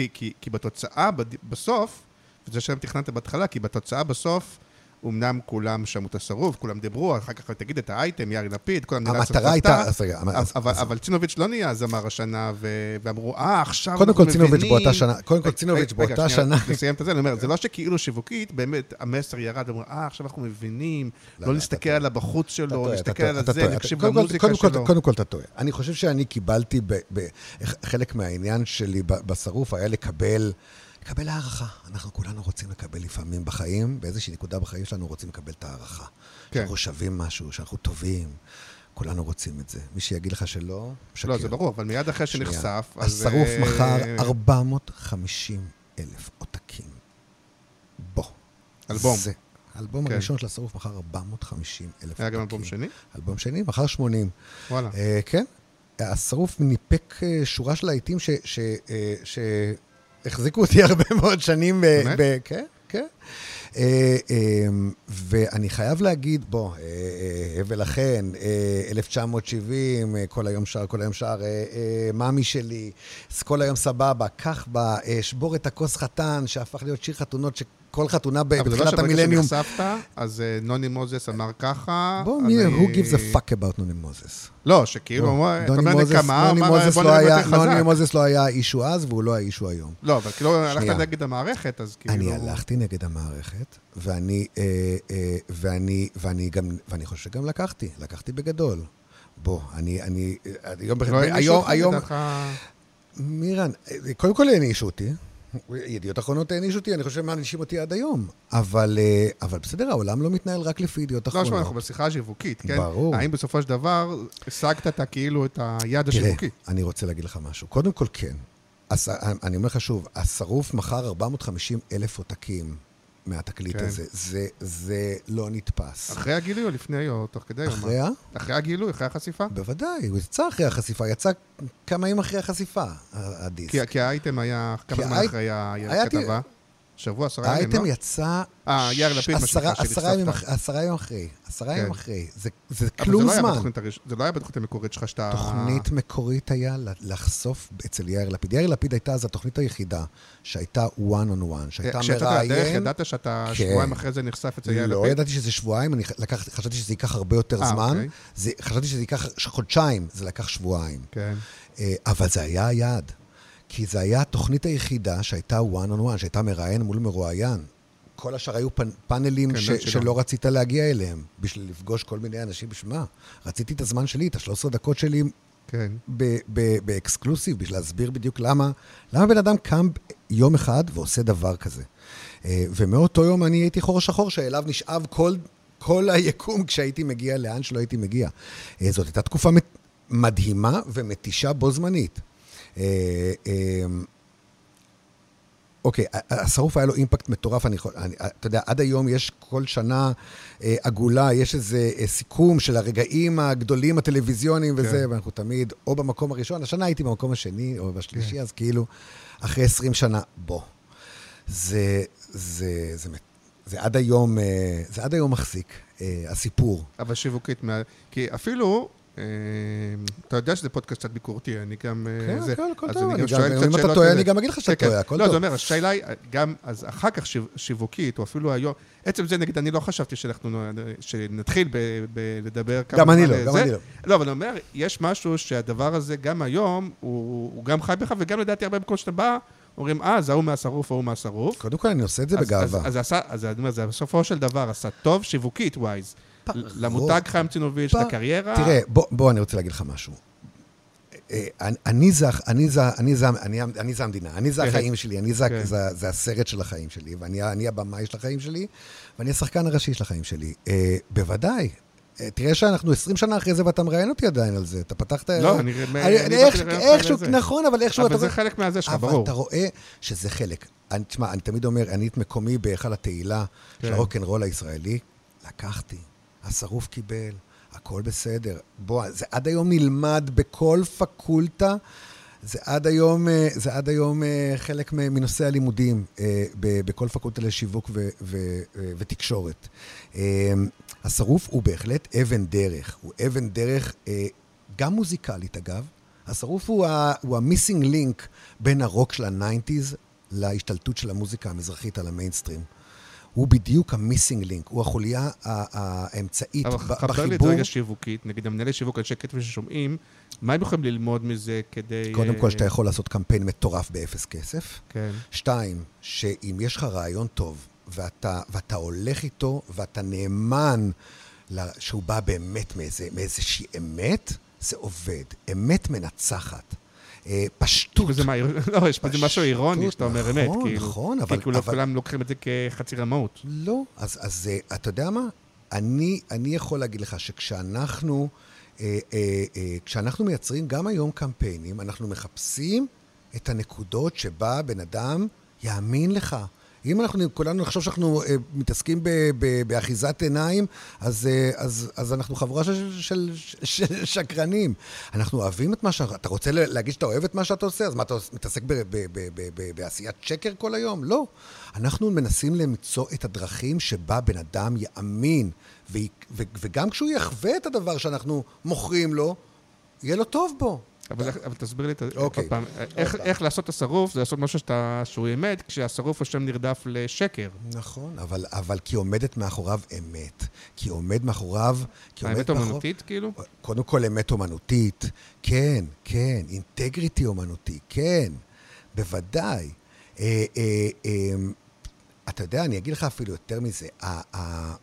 כי בתוצאה, בסוף, וזה שם תכננת בהתחלה, כי בתוצאה בסוף, אמנם כולם שמעו את השרוף, כולם דיברו, אחר כך תגיד את האייטם, יאיר לפיד, כל המדינה המטרה הייתה... אבל צינוביץ' לא נהיה זמר השנה, ואמרו, אה, עכשיו אנחנו מבינים... קודם כל צינוביץ' באותה שנה, קודם כל צינוביץ' באותה שנה... רגע, נסיים את זה, אני אומר, זה לא שכאילו שיווקית, באמת המסר ירד, אמרו, אה, עכשיו אנחנו מבינים, לא, לא להסתכל על הבחוץ שלו, להסתכל על זה, להקשיב למוזיקה שלו. קודם כל אתה טועה. אני חושב שאני קיבלתי, חלק מהעניין שלי בשרוף היה לקבל... לקבל הערכה. אנחנו כולנו רוצים לקבל לפעמים בחיים, באיזושהי נקודה בחיים שלנו רוצים לקבל את ההערכה. כן. שאנחנו שווים משהו, שאנחנו טובים. כולנו רוצים את זה. מי שיגיד לך שלא, שקר. לא, זה ברור, אבל מיד אחרי שנחשף, אז... השרוף אה, מכר 450 אלף עותקים. בוא. אלבום. זה. האלבום כן. הראשון של השרוף מכר 450 אלף עותקים. היה גם אלבום שני? אלבום שני, מכר 80. וואלה. Uh, כן. השרוף ניפק uh, שורה של להיטים ש... ש, uh, ש החזיקו אותי הרבה <laughs> מאוד שנים. באמת? כן, כן. אה, אה, ואני חייב להגיד, בוא, אה, הבל החן, 1970, כל היום שר, כל היום שר, מאמי שלי, כל היום סבבה, קח בה, שבור את הכוס חתן, שהפך להיות שיר חתונות כל חתונה בתחילת המילניום. אבל זה לא שנחשפת, אז אה, נוני מוזס אמר ככה. בוא נראה, who gives a fuck about נוני מוזס? לא, שכאילו, אתה אומר נקמה, נוני מוזס לא היה, נוני מוזס לא היה אישו אז, והוא לא האישו היום. לא, אבל כאילו הלכת נגד המערכת, אז כאילו... אני הלכתי נגד המערכת, ואני, אה, אה, ואני, ואני גם, ואני חושב שגם לקחתי, לקחתי בגדול. בוא, אני, אני, היום, לא היום, היום, מירן, קודם כל הענישו אותי. ידיעות אחרונות הענישו אותי, אני חושב שהם מענישים אותי עד היום. אבל, אה, אבל בסדר, העולם לא מתנהל רק לפי ידיעות אחרונות. לא, אנחנו בשיחה השיווקית, כן? ברור. האם בסופו של דבר השגת את כאילו את היד השיווקי? תראה, אני רוצה להגיד לך משהו. קודם כל, כן. אני אומר לך שוב, השרוף מכר 450 אלף עותקים. מהתקליט כן. הזה. זה, זה לא נתפס. אחרי הגילוי או לפני או תוך כדי? אחרי ה? אחרי הגילוי, אחרי החשיפה? בוודאי, הוא יצא אחרי החשיפה, יצא כמה ימים אחרי החשיפה, הדיסק. כי, כי האייטם היה, כמה זמן אחרי הכתבה? שבוע, עשרה ימים, לא? האייטם יצא... אה, יאיר לפיד, מה שנקרא, שנחשפת. עשרה ימים אחרי, עשרה ימים כן. אחרי. זה כלום זמן. זה לא היה בתוכנית המקורית שלך שאתה... תוכנית מקורית היה לחשוף אצל יאיר לפיד. יאיר לפיד הייתה אז התוכנית היחידה שהייתה one on one, שהייתה מראיין... כשיצאת לדרך, ידעת שאתה כן. שבועיים אחרי זה נחשף אצל יאיר לא לפיד? לא ידעתי שזה שבועיים, אני חשבתי שזה ייקח הרבה יותר אה, זמן. אוקיי. חשבתי שזה ייקח חודשיים, זה לקח שבועיים. כן. אה, אבל זה היה היעד. כי זו הייתה התוכנית היחידה שהייתה one on one, שהייתה מראיין מול מרואיין. כל השאר היו פנ, פאנלים כן, ש, שלא רצית להגיע אליהם, בשביל לפגוש כל מיני אנשים. בשביל? רציתי את הזמן שלי, את ה-13 דקות שלי כן. באקסקלוסיב, בשביל להסביר בדיוק למה, למה בן אדם קם יום אחד ועושה דבר כזה. אה, ומאותו יום אני הייתי חור שחור שאליו נשאב כל, כל היקום כשהייתי מגיע לאן שלא הייתי מגיע. אה, זאת הייתה תקופה מדהימה ומתישה בו זמנית. אה, אוקיי, השרוף היה לו אימפקט מטורף, אני יכול, אני, אתה יודע, עד היום יש כל שנה אה, עגולה, יש איזה אה, סיכום של הרגעים הגדולים הטלוויזיוניים וזה, כן. ואנחנו תמיד או במקום הראשון, השנה הייתי במקום השני או בשלישי, כן. אז כאילו, אחרי 20 שנה, בוא. זה, זה, זה, זה, זה עד היום, אה, זה עד היום מחזיק, אה, הסיפור. אבל שיווקית, כי אפילו, אה, אתה יודע שזה פודקאסט קצת ביקורתי, אני גם... אה, כן, זה- הכל, טוב, גם גם- אם אתה טועה. אני גם אגיד לך שאתה כן, כן. טועה, הכל לא, טוב. זה אומר, השאלה היא, גם, אז אחר כך שיו- שיווקית, או אפילו היום, עצם זה, נגיד, אני לא חשבתי שאנחנו, ב- לדבר כמה גם אני לא, גם זה. אני לא. לא, אבל אני אומר, יש משהו שהדבר הזה, גם היום, הוא גם חי בך, וגם לדעתי הרבה מקומות שאתה בא, אומרים, אה, זה ההוא מהשרוף, ההוא מהשרוף. קודם כל, אני עושה את זה בגאווה. אז אני אומר, זה בסופו של דבר עשה טוב שיווקית ווייז. למותג חיים צינוביץ', לקריירה. תראה, בוא, אני רוצה להגיד לך משהו. אני- זה, אני זה, אני זה, אני, אני זה המדינה, אני זה כן. החיים שלי, אני זה, כן. זה, זה הסרט של החיים שלי, ואני אני הבמאי של החיים שלי, ואני השחקן הראשי של החיים שלי. אה, בוודאי. אה, תראה שאנחנו 20 שנה אחרי זה ואתה מראיין אותי עדיין על זה. אתה פתחת... לא, אני- איכשהו. נכון, אבל איכשהו אבל. זה חלק מהזה שלך, אבל ברור. אתה רואה שזה חלק. תשמע, אני תמיד אומר, אני את מקומי בהיכל התהילה של כן. הרוקנרול הישראלי, לקחתי. השרוף קיבל, הכל בסדר. בוא, זה עד היום נלמד בכל פקולטה. זה עד היום, אה, זה עד היום אה, חלק מנושא הלימודים אה, בכל פקולטה לשיווק ו- ו- ותקשורת. השרוף הוא בהחלט אבן דרך. הוא אבן דרך גם מוזיקלית, אגב. השרוף הוא ה- הוא ה missing link בין הרוק של הניינטיז להשתלטות של המוזיקה המזרחית על המיינסטרים. הוא בדיוק המיסינג לינק, הוא החוליה האמצעית אבל ב- חבר לי את בחיבור. רגע שיווקית, נגיד המנהלי שיווק, אנשי כתבי ששומעים, מה הם יכולים ללמוד מזה כדי... קודם כל, אה, שאתה יכול לעשות קמפיין מטורף באפס כסף. כן. שתיים, שאם יש לך רעיון טוב, ואתה, ואתה הולך איתו, ואתה נאמן שהוא בא באמת מאיזה, מאיזושהי אמת, זה עובד. אמת מנצחת. אה, פשטות. וזה מה, לא, יש בזה משהו אירוני, שאתה אומר אמת, נכון, כאילו. נכון, כי אבל- כאילו אבל- כולם לוקחים את זה כחצי רמאות. לא. אז, אה, אתה יודע מה? אני, יכול להגיד לך שכשאנחנו, אה, אה, אה, כשאנחנו מייצרים גם היום קמפיינים, אנחנו מחפשים את הנקודות שבה בן אדם יאמין לך. אם אנחנו כולנו נחשוב שאנחנו אה, מתעסקים ב, ב, באחיזת עיניים, אז, אה, אז, אז אנחנו חבורה של, של, של, של שקרנים. אנחנו אוהבים את מה שאתה... אתה רוצה להגיד שאתה אוהב את מה שאתה עושה? אז מה, אתה מתעסק ב, ב, ב, ב, ב, בעשיית שקר כל היום? לא. אנחנו מנסים למצוא את הדרכים שבה בן אדם יאמין, ו, ו, וגם כשהוא יחווה את הדבר שאנחנו מוכרים לו, יהיה לו טוב בו. אבל אבל תסביר לי אוקיי. פעם, איך- איך לעשות את השרוף, זה לעשות משהו שאתה- שהוא אמת, כשהשרוף הוא שם נרדף לשקר. נכון, אבל, אבל כי עומדת מאחוריו אמת. כי עומד מאחוריו... כי האמת מאחוריו- אומנותית, כאילו? קודם כל אמת אומנותית, כן, כן, אינטגריטי אומנותי, כן, בוודאי. אה, אה, אה, אתה יודע, אני אגיד לך אפילו יותר מזה. ה- ה-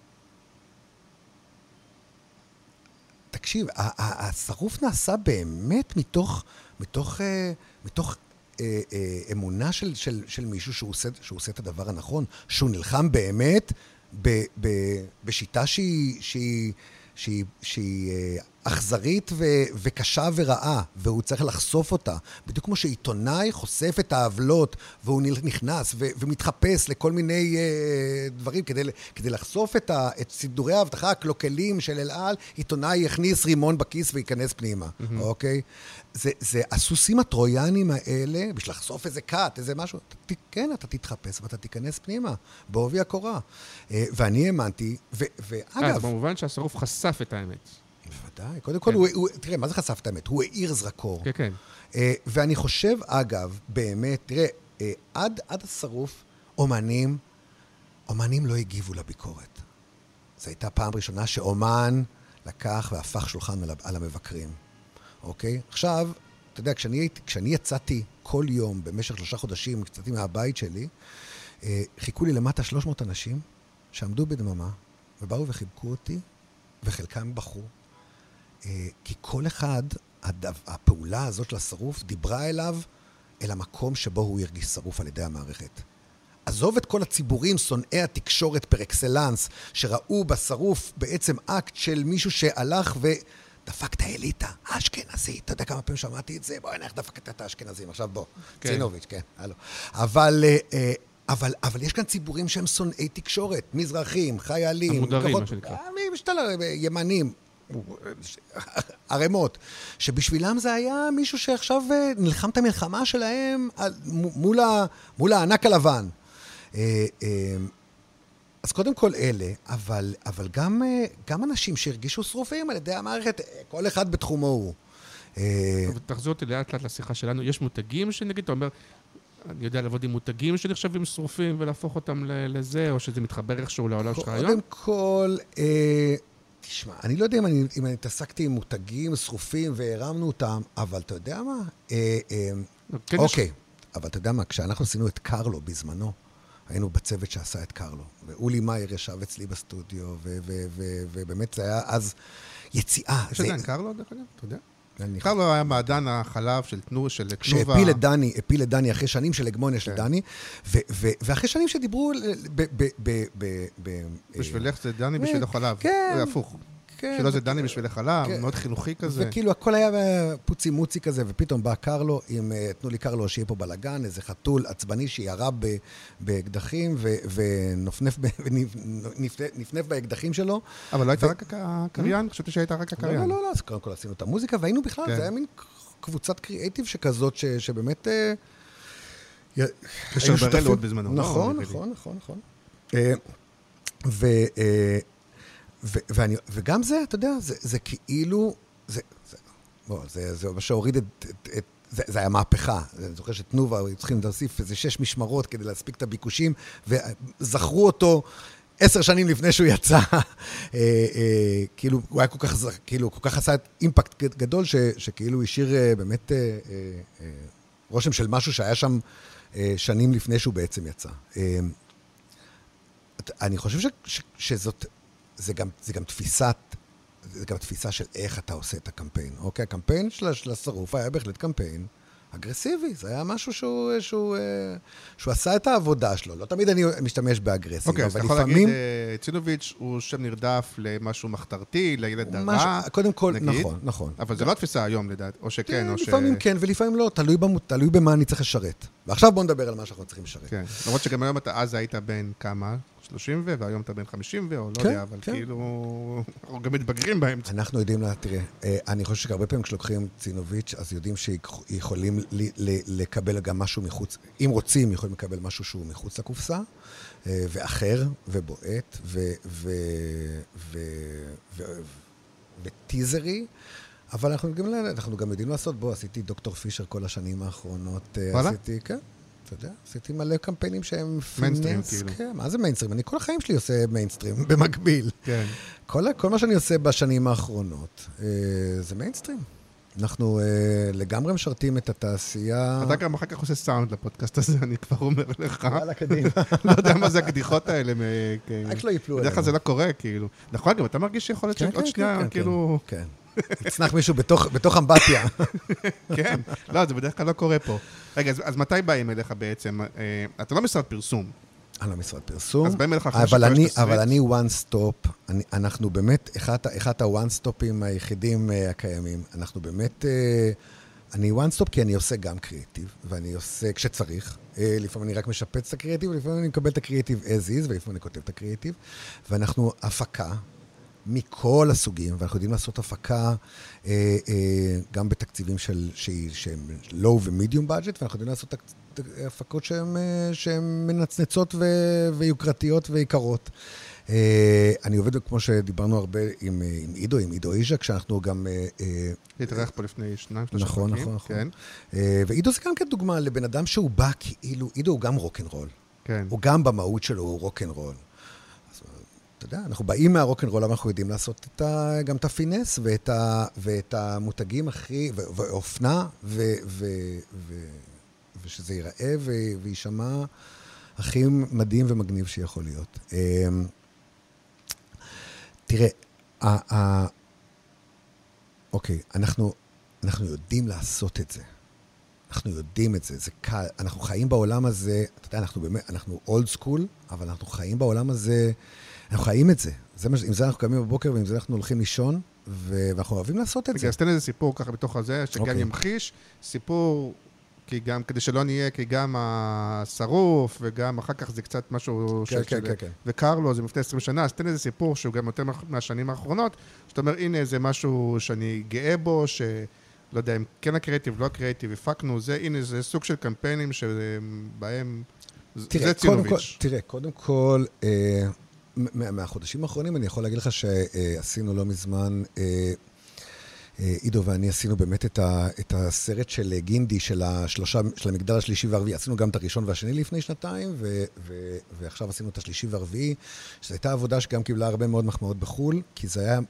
תקשיב, השרוף נעשה באמת מתוך, מתוך, אה, מתוך אה, אה, אמונה של, של, של מישהו שהוא עושה, שהוא עושה את הדבר הנכון, שהוא נלחם באמת ב, ב, בשיטה שהיא, שהיא, שהיא, שהיא אכזרית ו, וקשה ורעה, והוא צריך לחשוף אותה. בדיוק כמו שעיתונאי חושף את העוולות, והוא נכנס ו, ומתחפש לכל מיני אה, דברים כדי, כדי לחשוף את, ה, את סידורי האבטחה הקלוקלים של אל על, עיתונאי יכניס רימון בכיס וייכנס פנימה, mm-hmm. אוקיי? זה, זה הסוסים הטרויאנים האלה, בשביל לחשוף איזה כת, איזה משהו, ת, כן, אתה תתחפש ואתה תיכנס פנימה, בעובי הקורה. אה, ואני האמנתי, ו, אה, ואגב... אז במובן שהשרוף חשף את האמת. בוודאי. קודם כל, כן. תראה, מה זה חשף את האמת? הוא האיר זרקור. כן, כן. אה, ואני חושב, אגב, באמת, תראה, אה, עד, עד השרוף, אומנים, אומנים לא הגיבו לביקורת. זו הייתה פעם ראשונה שאומן לקח והפך שולחן על, על המבקרים, אוקיי? עכשיו, אתה יודע, כשאני, כשאני יצאתי כל יום במשך שלושה חודשים, יצאתי מהבית שלי, אה, חיכו לי למטה 300 אנשים שעמדו בדממה ובאו וחיבקו אותי, וחלקם בחרו. אה, כי כל אחד, הפעולה הזאת של השרוף דיברה אליו, אל המקום שבו הוא הרגיש שרוף על ידי המערכת. עזוב את כל הציבורים, שונאי התקשורת פר אקסלנס, שראו בשרוף בעצם אקט של מישהו שהלך דפקת אליטה, אשכנזי. אתה יודע כמה פעמים שמעתי את זה? בואי, איך דפקת את האשכנזים? עכשיו בוא. כן. צינוביץ', כן, הלו. אבל... אה, אה, אבל, אבל יש כאן ציבורים שהם שונאי תקשורת, מזרחים, חיילים. המודרים, מה שנקרא. ימנים, ערימות, שבשבילם זה היה מישהו שעכשיו אה, נלחם את המלחמה שלהם על- מול, ה, מול הענק הלבן. אה, אה, אז קודם כל אלה, אבל, אבל גם, גם אנשים שהרגישו שרופים על ידי המערכת, כל אחד בתחומו הוא. תחזור אותי לאט לאט לשיחה שלנו. יש מותגים שנגיד, אתה אומר, אני יודע לעבוד עם מותגים שנחשבים שרופים ולהפוך אותם לזה, או שזה מתחבר איכשהו לעולם שלך היום? קודם כל, אה, תשמע, אני לא יודע אם אני, אם אני התעסקתי עם מותגים שרופים והרמנו אותם, אבל אתה יודע מה? אה, אה, כן, יש- אוקיי, אבל אתה יודע מה, כשאנחנו עשינו את קרלו בזמנו, היינו בצוות שעשה את קרלו, ואולי מאייר ישב אצלי בסטודיו, ובאמת זה היה אז יציאה. יש זה- עדיין קרלו, דרך אגב? אתה יודע? אני- קרלו היה מעדן החלב של תנו- של תנובה. שהפיל את דני, הפיל את דני אחרי שנים של הגמוניה של כן. דני, ואחרי שנים שדיברו ל- ב... ב- ב- ב- ב- בשבילך זה דני בשביל החלב. כן. זה הפוך. כן, שלא זה דני בשביל החלב, כן. מאוד חינוכי כזה. וכאילו הכל היה פוצי מוצי כזה, ופתאום בא קרלו עם, אה, תנו לי קרלו שיהיה פה בלאגן, איזה חתול עצבני שירה באקדחים ונפנף- <laughs> נפנף באקדחים שלו. אבל לא היית רק הק- הקריין? חשבתי שהיית רק לא, הקריין. לא, לא, לא, אז קודם כל עשינו את המוזיקה, והיינו בכלל, כן. זה היה מין קבוצת קריאייטיב שכזאת, ש- שבאמת... אה, יש הרבה שותפים. רלוות בזמנו, לא? נכון, לי. נכון, נכון, נכון. ו- ואני- וגם זה, אתה יודע, זה זה כאילו... זה- זה- בוא, זה זה מה שהוריד את... את- את- זה, זה היה מהפכה. אני זוכר שתנובה, היו צריכים להוסיף איזה שש משמרות כדי להספיק את הביקושים, וזכרו אותו עשר שנים לפני שהוא יצא. אה, אה, כאילו, הוא היה כל כך, כאילו, כל כך עשה אימפקט גד- גדול, ש, שכאילו השאיר אה, באמת רושם של משהו שהיה שם שנים לפני שהוא בעצם יצא. אני חושב ש, ש, שזאת, זה גם, זה גם תפיסת, זה גם תפיסה של איך אתה עושה את הקמפיין. אוקיי, הקמפיין של, של השרוף היה בהחלט קמפיין אגרסיבי, זה היה משהו שהוא, שהוא, אה, שהוא עשה את העבודה שלו. לא תמיד אני משתמש באגרסיב, אוקיי, אז אבל אתה יכול לפעמים... להגיד, אה, צינוביץ' הוא שם נרדף למשהו מחתרתי, לילד הרע, משהו- קודם כל, נגיד. נכון, נכון. אבל זו לא התפיסה היום, לדעת, או שכן, או ש... לפעמים כן ולפעמים לא, תלוי, במו, תלוי במה אני צריך לשרת. ועכשיו בואו נדבר על מה שאנחנו צריכים לשרת. כן. למרות שגם היום אתה, אז היית בן כמה? 30 ו, והיום אתה בן 50 ו, או לא כן, יודע, אבל כן. כאילו... אנחנו גם מתבגרים באמצע. אנחנו יודעים, לה, תראה, אה, אני חושב שהרבה פעמים כשלוקחים צינוביץ', אז יודעים שיכולים לקבל גם משהו מחוץ, אם רוצים, יכולים לקבל משהו שהוא מחוץ לקופסה, אה, ואחר, ובועט, ו- ו- ו- ו- וטיזרי. אבל אנחנו גם, אנחנו גם יודעים לעשות, בוא, עשיתי דוקטור פישר כל השנים האחרונות. אה, וואלה? עשיתי, כן, אתה יודע, עשיתי מלא קמפיינים שהם... מיינסטרים, כאילו. כן, מה זה מיינסטרים? אני כל החיים שלי עושה מיינסטרים <laughs> במקביל. כן. כל, כל מה שאני עושה בשנים האחרונות אה, זה מיינסטרים. אנחנו אה, לגמרי משרתים את התעשייה. אתה גם אחר כך עושה סאונד לפודקאסט הזה, אני כבר אומר לך. יאללה, קדימה. <laughs> לא יודע מה זה הקדיחות האלה. רק לא ייפלו בדרך כלל זה לא קורה, כאילו. נכון, גם אתה מרגיש שיכול להיות כן, שעוד כן, שנייה, כן, כאילו... כן. יצנח מישהו בתוך, אמבטיה. <laughs> כן. לא, זה בדרך כלל לא קורה פה. רגע, אז- מתי באים אליך בעצם? אה, אתה לא משרד פרסום. אני לא משרד פרסום. אז באים אליך אחרי אני, יש תסריט? אבל אני one stop, אני, אנחנו באמת אחד, ה-one stopים היחידים uh, הקיימים. אנחנו באמת, uh, אני one stop כי אני עושה גם קריאיטיב, ואני עושה כשצריך. Uh, לפעמים אני רק משפץ את הקריאיטיב, ולפעמים אני מקבל את הקריאיטיב as is, ולפעמים אני כותב את הקריאיטיב. ואנחנו הפקה. מכל הסוגים, ואנחנו יודעים לעשות הפקה אה, אה, גם בתקציבים של, שהם low ו-medium budget, ואנחנו יודעים לעשות תק- תק- הפקות שהן אה, שהן מנצנצות ו- ויוקרתיות ויקרות. אה, אני עובד, כמו שדיברנו הרבה, עם, אה, עם עידו, עם עידו איז'ק, שאנחנו גם... אה, אה, התארח פה לפני שניים, שלושה נכון. נכון, נכון. כן, אה, ועידו זה גם כן דוגמה לבן אדם שהוא בא כאילו, עידו הוא גם רוקנרול. כן. הוא גם במהות שלו הוא רוקנרול. אתה יודע, אנחנו באים מהרוקנרול, אבל אנחנו יודעים לעשות את ה, גם את הפינס ואת, ה, ואת המותגים הכי, ו- ואופנה, ו, ו, ו, ושזה ייראה ו, ויישמע הכי מדהים ומגניב שיכול להיות. אמ, תראה, ה, ה, אוקיי, אנחנו, אנחנו יודעים לעשות את זה. אנחנו יודעים את זה, זה קל. אנחנו חיים בעולם הזה, אתה יודע, אנחנו באמת, אנחנו אולד סקול, אבל אנחנו חיים בעולם הזה, אנחנו חיים את זה. זה מה, ש- עם זה אנחנו קמים בבוקר ועם זה אנחנו הולכים לישון, ו- ואנחנו אוהבים לעשות את זה. אז תן איזה סיפור ככה בתוך הזה, שגם אוקיי. ימחיש. סיפור, כי גם, כדי שלא נהיה, כי גם השרוף, וגם אחר כך זה קצת משהו כן, של- כן, כן, כן. וקר לו, זה מלפני 20 שנה, אז תן איזה סיפור שהוא גם יותר מה- מהשנים האחרונות, שאתה אומר, הנה, זה משהו שאני גאה בו, ש... לא יודע אם כן הקריאיטיב, לא הקריאיטיב, הפקנו, זה, הנה, זה סוג של קמפיינים שבהם... זה תראה, קודם כל, ציונוביץ'. תראה, קודם כל, אה, מהחודשים האחרונים אני יכול להגיד לך שעשינו לא מזמן, אה, אה, עידו ואני עשינו באמת את, ה, את הסרט של אה, גינדי, של, השלושה, של המגדל השלישי והרביעי. עשינו גם את הראשון והשני לפני שנתיים, ו, ו, ועכשיו עשינו את השלישי והרביעי, שזו הייתה עבודה שגם קיבלה הרבה מאוד מחמאות בחו"ל, כי זה היה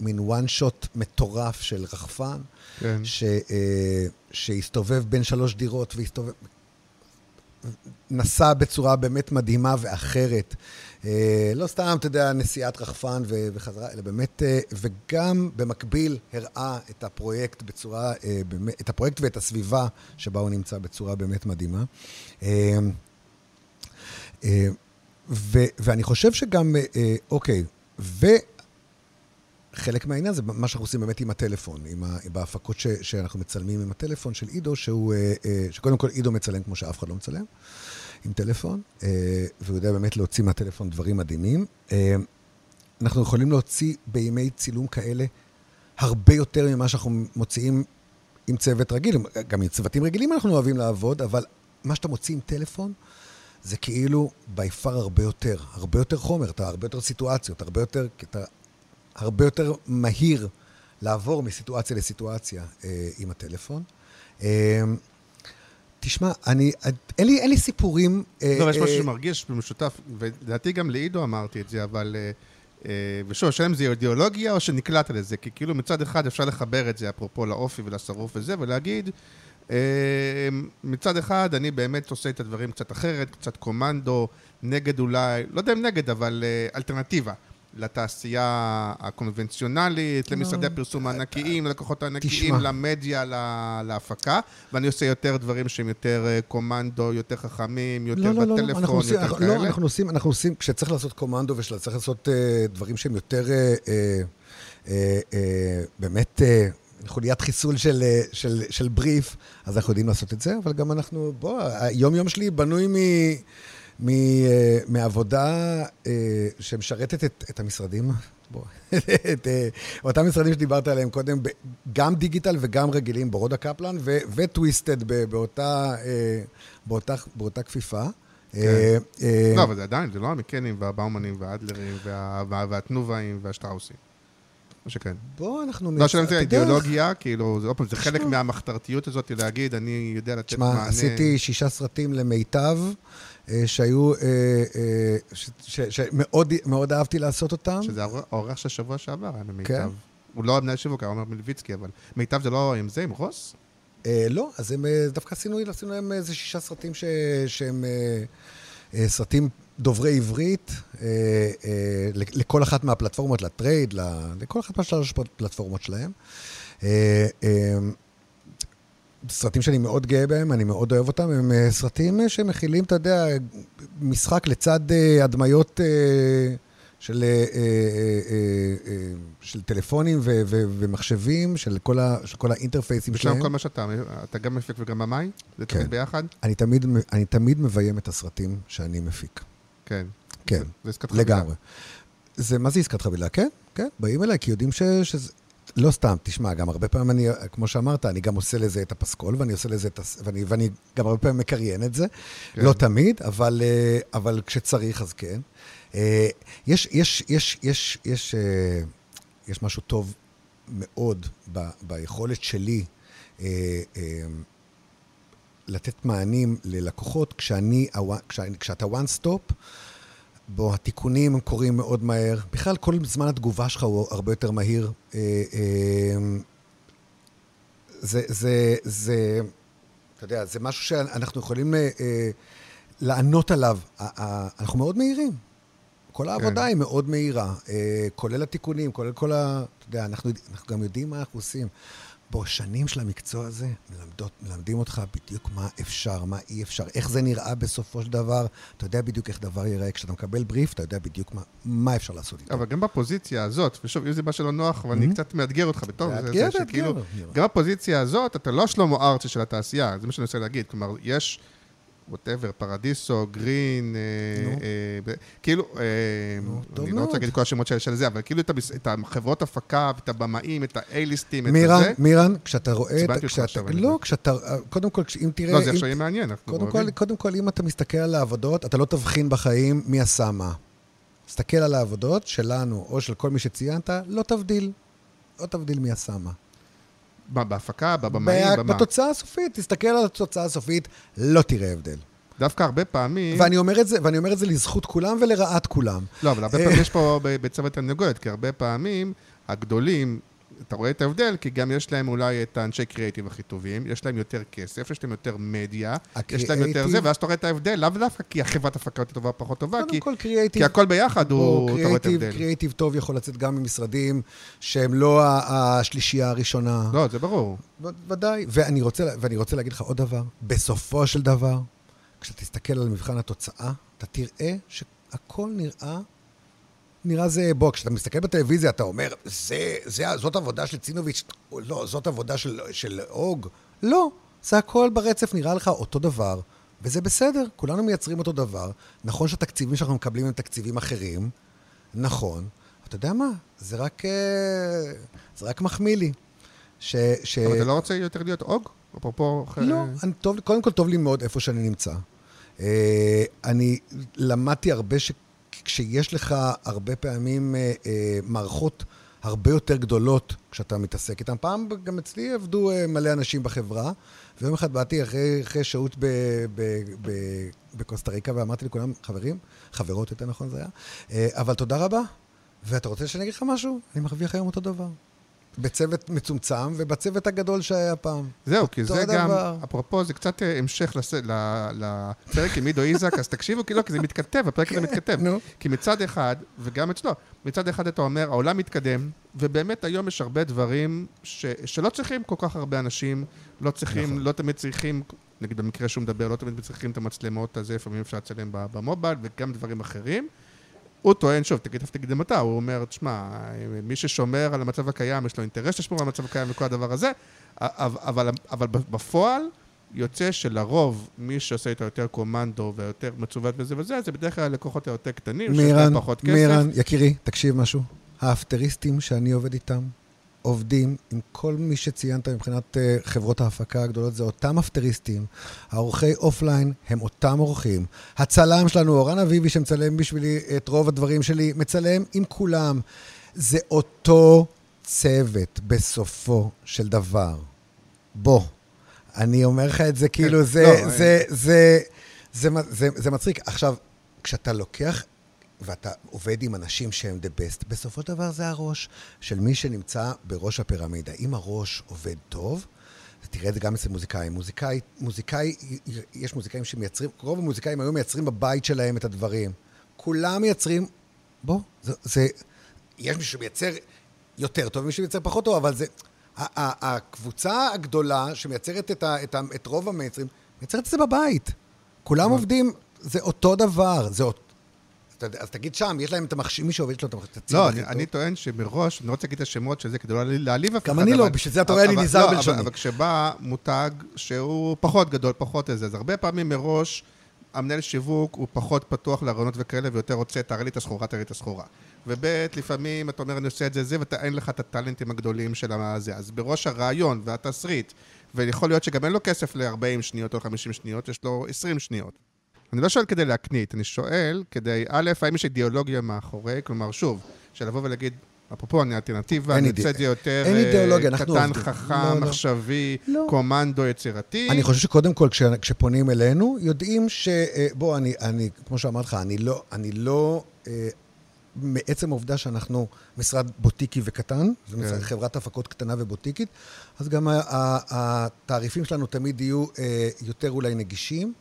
מין one shot מטורף של רחפן. כן. ש, אה, שהסתובב בין שלוש דירות והסתובב... נסע בצורה באמת מדהימה ואחרת. אה, לא סתם, אתה יודע, נסיעת רחפן וחזרה, אלא באמת, אה, וגם במקביל הראה את הפרויקט בצורה, אה, את הפרויקט ואת הסביבה שבה הוא נמצא בצורה באמת מדהימה. ואני חושב שגם, אוקיי, ו... חלק מהעניין זה מה שאנחנו עושים באמת עם הטלפון, עם ה, בהפקות ש, שאנחנו מצלמים עם הטלפון של עידו, שהוא, אה, אה, שקודם כל עידו מצלם כמו שאף אחד לא מצלם, עם טלפון, אה, והוא יודע באמת להוציא מהטלפון דברים מדהימים. אנחנו יכולים להוציא בימי צילום כאלה הרבה יותר ממה שאנחנו מוציאים עם צוות רגיל. גם עם צוותים רגילים אנחנו אוהבים לעבוד, אבל מה שאתה מוציא עם טלפון, זה כאילו by far הרבה יותר, הרבה יותר חומר, אתה הרבה יותר סיטואציות, הרבה יותר, אתה הרבה יותר מהיר לעבור מסיטואציה לסיטואציה אה, עם הטלפון. אה, תשמע, אני, אין לי, אין לי סיפורים... אה, לא, יש אה, משהו שמרגיש במשותף, ולדעתי גם לעידו אמרתי את זה, אבל... אה, אה, ושוב, השאלה אם זה אידיאולוגיה או שנקלעת לזה, כי כאילו מצד אחד אפשר לחבר את זה, אפרופו לאופי ולשרוף וזה, ולהגיד, אה, מצד אחד אני באמת עושה את הדברים קצת אחרת, קצת קומנדו, נגד אולי, לא יודע אם נגד, אבל אה, אלטרנטיבה. לתעשייה הקונבנציונלית, למשרדי הפרסום הענקיים, ללקוחות הענקיים, תשמע. למדיה, לה- להפקה, ואני עושה יותר דברים שהם יותר אה, קומנדו, יותר חכמים, יותר לא, לא, לא, לא, בטלפון, אנחנו עושים, יותר אנחנו, כאלה. לא, אנחנו עושים, אנחנו עושים, כשצריך לעשות קומנדו ושצריך לעשות אה, דברים שהם יותר, אה, אה, אה, אה, באמת, אה, חוליית חיסול של, של, של בריף, אז אנחנו יודעים לעשות את זה, אבל גם אנחנו, בוא, היום-יום שלי בנוי מ... מ, אה, מעבודה אה, שמשרתת את, את המשרדים, <laughs> את אה, אותם משרדים שדיברת עליהם קודם, גם דיגיטל וגם רגילים, ברודה קפלן ו- וטוויסטד באותה, באותה, באותה כפיפה. אה, לא, אבל זה עדיין, זה לא המקנים והבאומנים והאדלרים וה- וה- והתנובאים והשטראוסים. מה שכן. בוא, אנחנו... לא, זה יודע, אידיאולוגיה, כאילו, זה עוד פעם, זה חלק תשמע. מהמחתרתיות הזאת להגיד, אני יודע לתת תשמע, מענה. עשיתי שישה סרטים למיטב, שהיו, אה, אה, שמאוד מאוד אהבתי לעשות אותם. שזה האור- האורח של שבוע שעבר, היה כן. במיטב. הוא לא המנהל שיווק, היה עומר מלביצקי, אבל מיטב זה לא עם זה, עם רוס? אה, לא, אז הם, אה, דווקא עשינו, להם איזה שישה סרטים שהם אה, אה, סרטים דוברי עברית, אה, אה, לכל אחת מהפלטפורמות, לטרייד, לכל אחת מהשלוש פלטפורמות שלהם. סרטים שאני מאוד גאה בהם, אני מאוד אוהב אותם, הם אה, סרטים אה, שמכילים, אתה יודע, משחק לצד אה, הדמיות של, של טלפונים ו- ו- ומחשבים, של כל, ה, של כל האינטרפייסים שלהם. כל מה שאתה, אתה גם מפיק וגם במאי? זה כן. תמיד ביחד? אני תמיד, אני תמיד מביים את הסרטים שאני מפיק. כן. כן, זה- זה עסקת חבילה. לגמרי. זה, מה זה עסקת חבילה? כן, כן, באים אליי, כי יודעים ש, שזה... לא סתם, תשמע, גם הרבה פעמים אני, כמו שאמרת, אני גם עושה לזה את הפסקול, ואני עושה לזה את הס... ואני, ואני גם הרבה פעמים מקריין את זה. כן. לא תמיד, אבל, אה, אבל כשצריך, אז כן. אה, יש, יש, יש, יש, יש, אה, יש משהו טוב מאוד ב, ביכולת שלי לתת מענים ללקוחות כשאני, כשאתה one stop, בו התיקונים הם קורים מאוד מהר. בכלל, כל זמן התגובה שלך הוא הרבה יותר מהיר. אה, אה, זה, זה, זה, אתה יודע, זה משהו שאנחנו יכולים אה, לענות עליו. אנחנו מאוד מהירים. כל העבודה היא מאוד מהירה, כולל התיקונים, כולל כל ה... אתה יודע, אנחנו, אנחנו גם יודעים מה אנחנו עושים. בוא, שנים של המקצוע הזה מלמדות, מלמדים אותך בדיוק מה אפשר, מה אי אפשר, איך זה נראה בסופו של דבר. אתה יודע בדיוק איך דבר ייראה. כשאתה מקבל בריף, אתה יודע בדיוק מה, מה אפשר לעשות איתו. אבל גם בפוזיציה הזאת, ושוב, אם זה מה שלא נוח, ואני Mhm. קצת מאתגר אותך בתור זה, זה שכאילו. גם בפוזיציה הזאת, אתה לא שלמה ארצי של התעשייה, זה מה שאני רוצה להגיד. כלומר, יש, ווטאבר, פרדיסו, גרין, אה. אה, כאילו, אה, אני לא. רוצה להגיד את כל השמות של זה, אבל כאילו את את החברות הפקה, ואת הבמאים, את ה-A-ליסטים, את מירן, זה. מירן, כשאתה רואה... את- אותך כשאתה- על לא. כשאתה... קודם כל, אם תראה... לא, זה עכשיו יהיה מעניין, אנחנו אוהבים. קודם כל, אם אתה מסתכל על העבודות, אתה לא תבחין בחיים מי עשה מה. תסתכל על העבודות שלנו, או של כל מי שציינת, לא תבדיל. לא תבדיל מי עשה מה. בהפקה, בבמאים, במה. בתוצאה הסופית, תסתכל על התוצאה הסופית, לא תראה הבדל. דווקא הרבה פעמים... ואני אומר את זה, ואני אומר את זה לזכות כולם ולרעת כולם. לא, אבל הרבה אה. פעמים יש פה ב- ביצה ותרנגולת, כי הרבה פעמים הגדולים, אתה רואה את ההבדל, כי גם יש להם אולי את האנשי קריאיטיב הכי טובים, יש להם יותר כסף, יש להם יותר מדיה, יש להם יותר זה, ואז אתה רואה את ההבדל, לאו דווקא כי החברת הפקה יותר טובה או פחות טובה, כי, קריאייטיב... כי הכל ביחד הוא, אתה רואה את ההבדל. קריאייטיב טוב יכול לצאת גם ממשרדים שהם לא השלישייה הראשונה. לא, זה ברור. ודאי. ואני רוצה, ואני רוצה להגיד לך עוד דבר. בסופו של דבר, כשאתה תסתכל על מבחן התוצאה, אתה תראה שהכל נראה... נראה זה, בוא, כשאתה מסתכל בטלוויזיה, אתה אומר, זה, זה, זאת עבודה של צינוביץ', לא, זאת עבודה של, של אוג. לא, זה הכל ברצף נראה לך אותו דבר, וזה בסדר, כולנו מייצרים אותו דבר. נכון שהתקציבים שאנחנו מקבלים הם תקציבים אחרים, נכון. אתה יודע מה? זה רק, אה, זה רק מחמיא לי. ש, ש... אבל אתה לא רוצה יותר להיות אוג? אפרופו... לא, אני, טוב, קודם כל טוב לי מאוד איפה שאני נמצא. אה, אני למדתי הרבה שכשיש לך הרבה פעמים אה, אה, מערכות הרבה יותר גדולות כשאתה מתעסק איתן. פעם גם אצלי עבדו אה, מלא אנשים בחברה, ויום אחד באתי אחרי, אחרי שהות בקוסטה ריקה ואמרתי לכולם, חברים, חברות יותר נכון זה היה, אה, אבל תודה רבה. ואתה רוצה שאני אגיד לך משהו? אני מרוויח היום אותו דבר. בצוות מצומצם ובצוות הגדול שהיה פעם. זהו, כי זה גם, דבר. אפרופו, זה קצת אה, המשך לס- ל- לפרק עם עידו איזק, אז תקשיבו, כי לא, כי זה מתכתב, הפרק הזה <laughs> מתכתב. נו. כי מצד אחד, וגם אצלו, מצד אחד אתה אומר, העולם מתקדם, ובאמת היום יש הרבה דברים ש, שלא צריכים כל כך הרבה אנשים, לא צריכים, נכון. לא תמיד צריכים, נגיד במקרה שהוא מדבר, לא תמיד צריכים את המצלמות הזה, לפעמים אפשר לצלם במובייל, וגם דברים אחרים. הוא טוען, שוב, תגיד, תגיד גם אתה, הוא אומר, תשמע, מי ששומר על המצב הקיים, יש לו אינטרס לשמור על המצב הקיים וכל הדבר הזה, אבל, אבל, אבל בפועל, יוצא שלרוב, מי שעושה איתו יותר קומנדו ויותר מצוות וזה וזה, זה בדרך כלל הלקוחות היותר קטנים, שיש להם פחות כסף. מירן, יקירי, תקשיב משהו. האפטריסטים שאני עובד איתם, עובדים עם כל מי שציינת מבחינת אה, חברות ההפקה הגדולות, זה אותם אפטריסטים. העורכי אופליין הם אותם עורכים. הצלם שלנו, אורן אביבי, שמצלם בשבילי את רוב הדברים שלי, מצלם עם כולם. זה אותו צוות בסופו של דבר. בוא, אני אומר לך את זה כאילו, זה, לא, זה, זה, זה, זה, זה, זה מצחיק. עכשיו, כשאתה לוקח ואתה עובד עם אנשים שהם the best, בסופו של דבר זה הראש של מי שנמצא בראש הפירמידה. אם הראש עובד טוב, תראה את זה גם אצל מוזיקאים. מוזיקאי, מוזיקאי, יש מוזיקאים שמייצרים, רוב המוזיקאים היום מייצרים בבית שלהם את הדברים. כולם מייצרים, בוא, זה, זה יש מישהו שמייצר יותר טוב ומישהו שמייצר פחות טוב, אבל זה... ה- ה- הקבוצה הגדולה שמייצרת את, ה, את, ה, את רוב המייצרים, מייצרת את זה בבית. כולם עובדים, זה אותו דבר, זה אותו... אז תגיד שם, יש להם את המכשיר, מי שעובד, יש לו את המכשיר. הציוד לא, אני, טוען שמראש, אני לא רוצה להגיד את השמות של זה כדי לא להעליב אף אחד. גם אני לא, בשביל זה אתה רואה, אני אבל- נזהר לא, בלשוני. אבל כשבא מותג שהוא פחות גדול, פחות איזה, אז הרבה פעמים מראש המנהל שיווק הוא פחות פתוח לרעיונות וכאלה, ויותר רוצה, תראה לי את הסחורה, תראה לי את הסחורה. וב' לפעמים אתה אומר, אני עושה את זה, זה, ואין לך את הטאלנטים הגדולים של הזה. אז בראש הרעיון והתסריט, ויכול להיות שגם אין לו כסף ל-40 שניות או 50 שניות, יש לו 20 שניות. אני לא שואל כדי להקנית, אני שואל כדי, א', האם יש אידיאולוגיה מאחורי, כלומר, שוב, של לבוא ולהגיד, אפרופו, אני אלטרנטיבה, אני אידא- רוצה את זה יותר אין אה, אידיאולוגיה, אנחנו קטן, עובדים. חכם, לא, לא. עכשווי, לא. קומנדו יצירתי. אני חושב שקודם כל, כש, כשפונים אלינו, יודעים ש... אה, בוא, אני, אני, כמו שאמרתי לך, אני לא, אני לא... אה, מעצם העובדה שאנחנו משרד בוטיקי וקטן, זו כן. חברת הפקות קטנה ובוטיקית, אז גם התעריפים שלנו תמיד יהיו יותר אולי נגישים,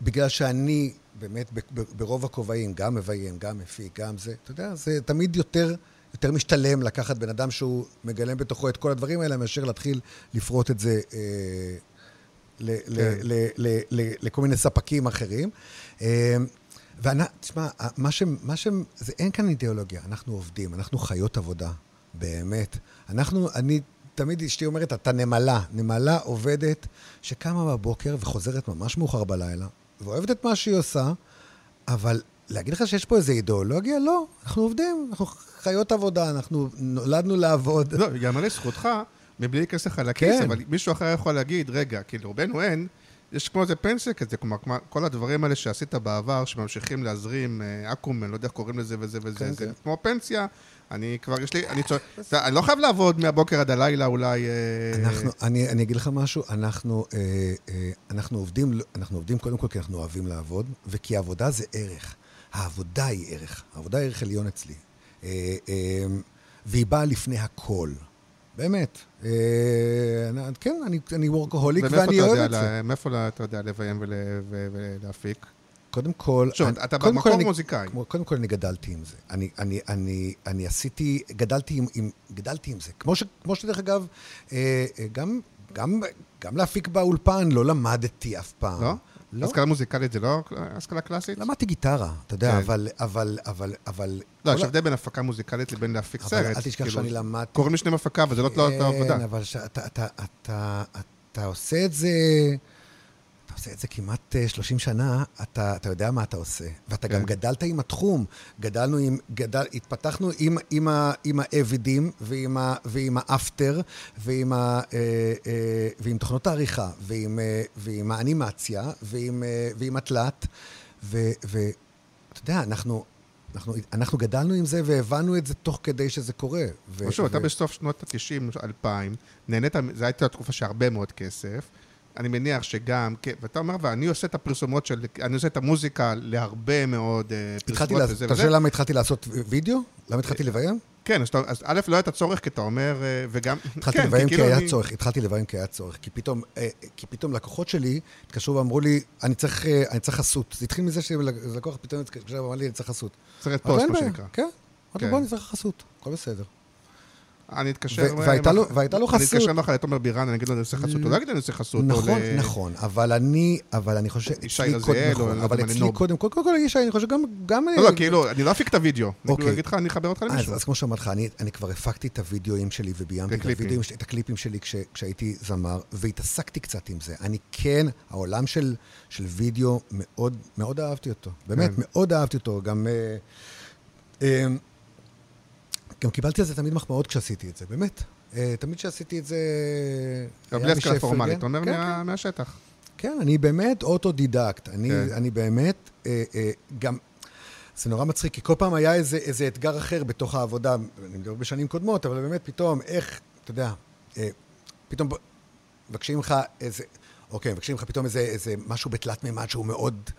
בגלל שאני באמת ברוב הכובעים, גם מביים, גם מפיק, גם זה, אתה יודע, זה תמיד יותר, יותר משתלם לקחת בן אדם שהוא מגלם בתוכו את כל הדברים האלה, מאשר להתחיל לפרוט את זה אה, ל- ל- כן. ל- ל- ל- לכל מיני ספקים אחרים. אה, ותשמע, מה ש... מה ש... זה, אין כאן אידיאולוגיה, אנחנו עובדים, אנחנו חיות עבודה, באמת. אנחנו, אני, תמיד אשתי אומרת, אתה נמלה. נמלה עובדת שקמה בבוקר וחוזרת ממש מאוחר בלילה, ואוהבת את מה שהיא עושה, אבל להגיד לך שיש פה איזו אידיאולוגיה? לא. אנחנו עובדים, אנחנו חיות עבודה, אנחנו נולדנו לעבוד. לא, יאמר לזכותך, מבלי להיכנס לך לכיס, כן. אבל מישהו אחר יכול להגיד, רגע, כי לרובנו אין, יש כמו איזה פנסיה כזה, כלומר, כל הדברים האלה שעשית בעבר, שממשיכים להזרים, אה, אקו"ם, אני לא יודע איך קוראים לזה וזה וזה, כן, זה כן. כמו פנסיה, אני כבר, יש לי, אני צועק, אני לא חייב לעבוד מהבוקר עד הלילה אולי... אה, אנחנו, אני, אני אגיד לך משהו, אנחנו, אה, אה, אנחנו, עובדים, אנחנו עובדים קודם כל כי אנחנו אוהבים לעבוד, וכי עבודה זה ערך. העבודה היא ערך. העבודה היא ערך עליון אצלי. אה, אה, והיא באה לפני הכל. באמת. אה, כן, אני, אני וורקהוליק ואני אוהב את זה. מאיפה אתה יודע לביים ולהפיק? קודם כל... שוב, אני- אתה במקור כל מוזיקאי. כמו- קודם כל אני גדלתי עם זה. אני, אני, אני, אני עשיתי, גדלתי עם, עם, גדלתי עם זה. כמו, ש, כמו שדרך אגב, אה, אה, גם, גם, גם להפיק באולפן לא למדתי אף פעם. לא? לא. השכלה מוזיקלית זה לא השכלה קלאסית? למדתי גיטרה, אתה יודע, כן. אבל, אבל, אבל, אבל... לא, יש הבדל בין הפקה מוזיקלית לבין להפיק אבל סרט. אל תשכח כאילו, שאני למדתי... קוראים לשניהם הפקה, אבל זה לא לא אותה עבודה. כן, אבל שאתה אתה, אתה, אתה עושה את זה... אתה עושה את זה כמעט אה, 30 שנה, אתה, אתה יודע מה אתה עושה. ואתה גם כן. גדלת עם התחום. גדלנו עם... גדל, התפתחנו עם, עם, ה, עם האבידים ועם, ה, ועם האפטר ועם, ה, אה, אה, ועם תוכנות העריכה ועם, אה, ועם האנימציה ועם, אה, ועם התלת. ואתה יודע, אנחנו... אנחנו, אנחנו גדלנו עם זה והבנו את זה תוך כדי שזה קורה. ו- שוב, אתה ו- בסוף שנות ה-90, 2000, נהנית, זו הייתה תקופה שהרבה מאוד כסף. אני מניח שגם, כן, ואתה אומר, ואני עושה את הפרסומות של, אני עושה את המוזיקה להרבה מאוד אה, פרסומות לעשות, וזה אתה וזה. שואל למה התחלתי לעשות וידאו? למה התחלתי לביים? כן, אז, אז א', לא הייתה צורך, כי אתה אומר, אה, וגם... התחלתי כן, לביים כי כאילו היה אני- צורך, התחלתי לביים כי היה צורך. כי פתאום, אה, כי פתאום לקוחות שלי התקשרו ואמרו לי, אני צריך אה, אני צריך חסות. זה התחיל מזה שלקוח פתאום התקשר ואמר לי, אני צריך חסות. סרט אמרתי, פוסט, "אין מה בעיה." שנקרא. כן. אמרתי כן. בוא, אני צריך חסות, הכל בסדר. אני אתקשר... ו- והייתה לו- לו אני חסות. אתקשר מחר לתומר בירן, אני אגיד לו, אני עושה חסות. הוא לא יגיד אני עושה חסות. נכון, נכון, אבל אני, אבל אני חושב, ישי רזיאל, נכון, אבל אצלי. קודם, קודם כל ישי, אני חושב גם. לא, לא, כאילו, אני לא אפיק את הוידאו. אני אוקיי. אגיד לך, אני אחבר אותך למישהו. אז כמו שאמרתי לך, אני, כבר הפקתי את הוידאוים שלי וביימתי את הקליפים שלי כש, כשהייתי זמר, והתעסקתי קצת עם זה. אני כן, העולם של, וידאו, מאוד, מאוד אהבתי אותו. באמת, כן. מאוד אהבתי אותו. גם, אה, אה, גם קיבלתי על זה תמיד מחמאות כשעשיתי את זה, באמת. אה, תמיד כשעשיתי את זה... היה בלי השכלה שיפרגן. פורמלית, אתה אומר כן, מה- מהשטח. כן, אני באמת אוטודידקט. אני, כן. אני באמת, אה, אה, גם, זה נורא מצחיק, כי כל פעם היה איזה, איזה אתגר אחר בתוך העבודה, אני מדבר בשנים קודמות, אבל באמת פתאום, איך, אתה יודע, אה, פתאום מבקשים לך איזה, אוקיי, מבקשים לך פתאום איזה, איזה משהו בתלת מימד שהוא מאוד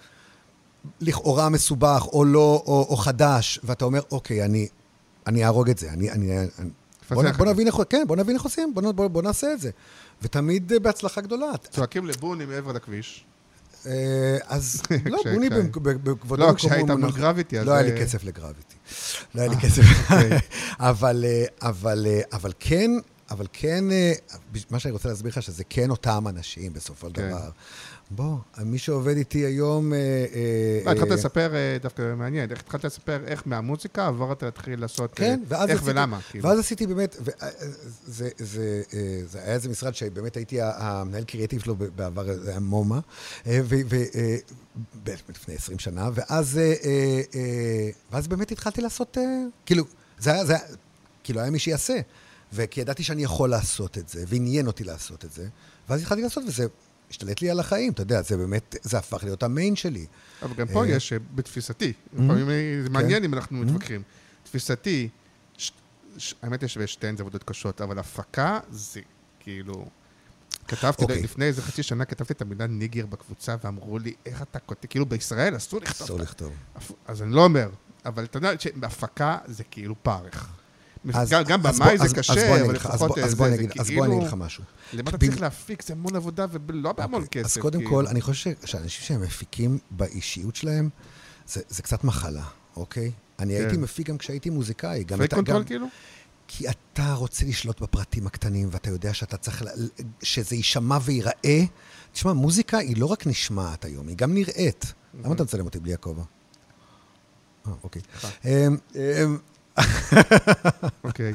לכאורה מסובך, או לא, או, או חדש, ואתה אומר, אוקיי, אני, אני אהרוג את זה, אני, אני, אני בוא, נ- בוא זה. נבין איך, כן, בוא נבין איך עושים, בוא, בוא, בוא נעשה את זה. ותמיד אה, בהצלחה גדולה. צועקים לבוני מעבר לכביש. אה, אז <laughs> לא, בוני בכבודו לא, כשהיית מול. גרביטי, אז... לא היה לי אה, כסף לגרביטי. לא היה לי כסף. אוקיי. <laughs> אבל, כן, אבל כן, מה שאני רוצה להסביר לך, שזה כן אותם אנשים בסופו של כן. דבר. בוא, מי שעובד איתי היום... אה, אה, לא, התחלת אה, לספר, דווקא מעניין, איך התחלת לספר איך מהמוזיקה עברת להתחיל לעשות... כן, ואז איך ולמה. כאילו. ואז עשיתי באמת, זה, היה איזה משרד שבאמת הייתי המנהל קריאטיב שלו בעבר, זה היה מומה, לפני 20 שנה, ואז, באמת התחלתי לעשות, כאילו, זה היה, כאילו היה מי שיעשה, וכי ידעתי שאני יכול לעשות את זה, ועניין אותי לעשות את זה, ואז התחלתי לעשות, וזה השתלט לי על החיים, אתה יודע, זה באמת, זה הפך להיות המיין שלי. אבל גם פה אה, יש, אה, בתפיסתי, לפעמים אה, זה מעניין אם אנחנו Mm-hmm. מתווכחים. תפיסתי, האמת יש שתיהן זה עבודות קשות, אבל הפקה זה כאילו... כתבתי, אוקיי. לפני איזה חצי שנה כתבתי את המילה ניגר בקבוצה, ואמרו לי, איך אתה כותב, כאילו בישראל אסור לכתוב. אסור לכתוב. אז אני לא אומר, אבל אתה יודע שהפקה זה כאילו פרך. אז- גם- גם אז במאי בוא- זה אז- אז קשה, אני אבל אז לפחות בוא- אז זה בוא זה אגיד- אז בוא אני אגיד לך כאילו... משהו. למה אתה צריך להפיק? זה המון עבודה ולא בהמון אוקיי, כסף. אז קודם כאילו. כל, אני חושב שאנשים שהם מפיקים באישיות שלהם, זה, זה קצת מחלה, אוקיי? אני כן. הייתי מפיק גם כשהייתי מוזיקאי. אתה- control כאילו? כי אתה רוצה לשלוט בפרטים הקטנים, ואתה יודע שאתה צריך, ל- שזה יישמע וייראה. תשמע, מוזיקה היא לא רק נשמעת היום, היא גם נראית. למה אתה מצלם אותי בלי הכובע? אה, אוקיי. אוקיי.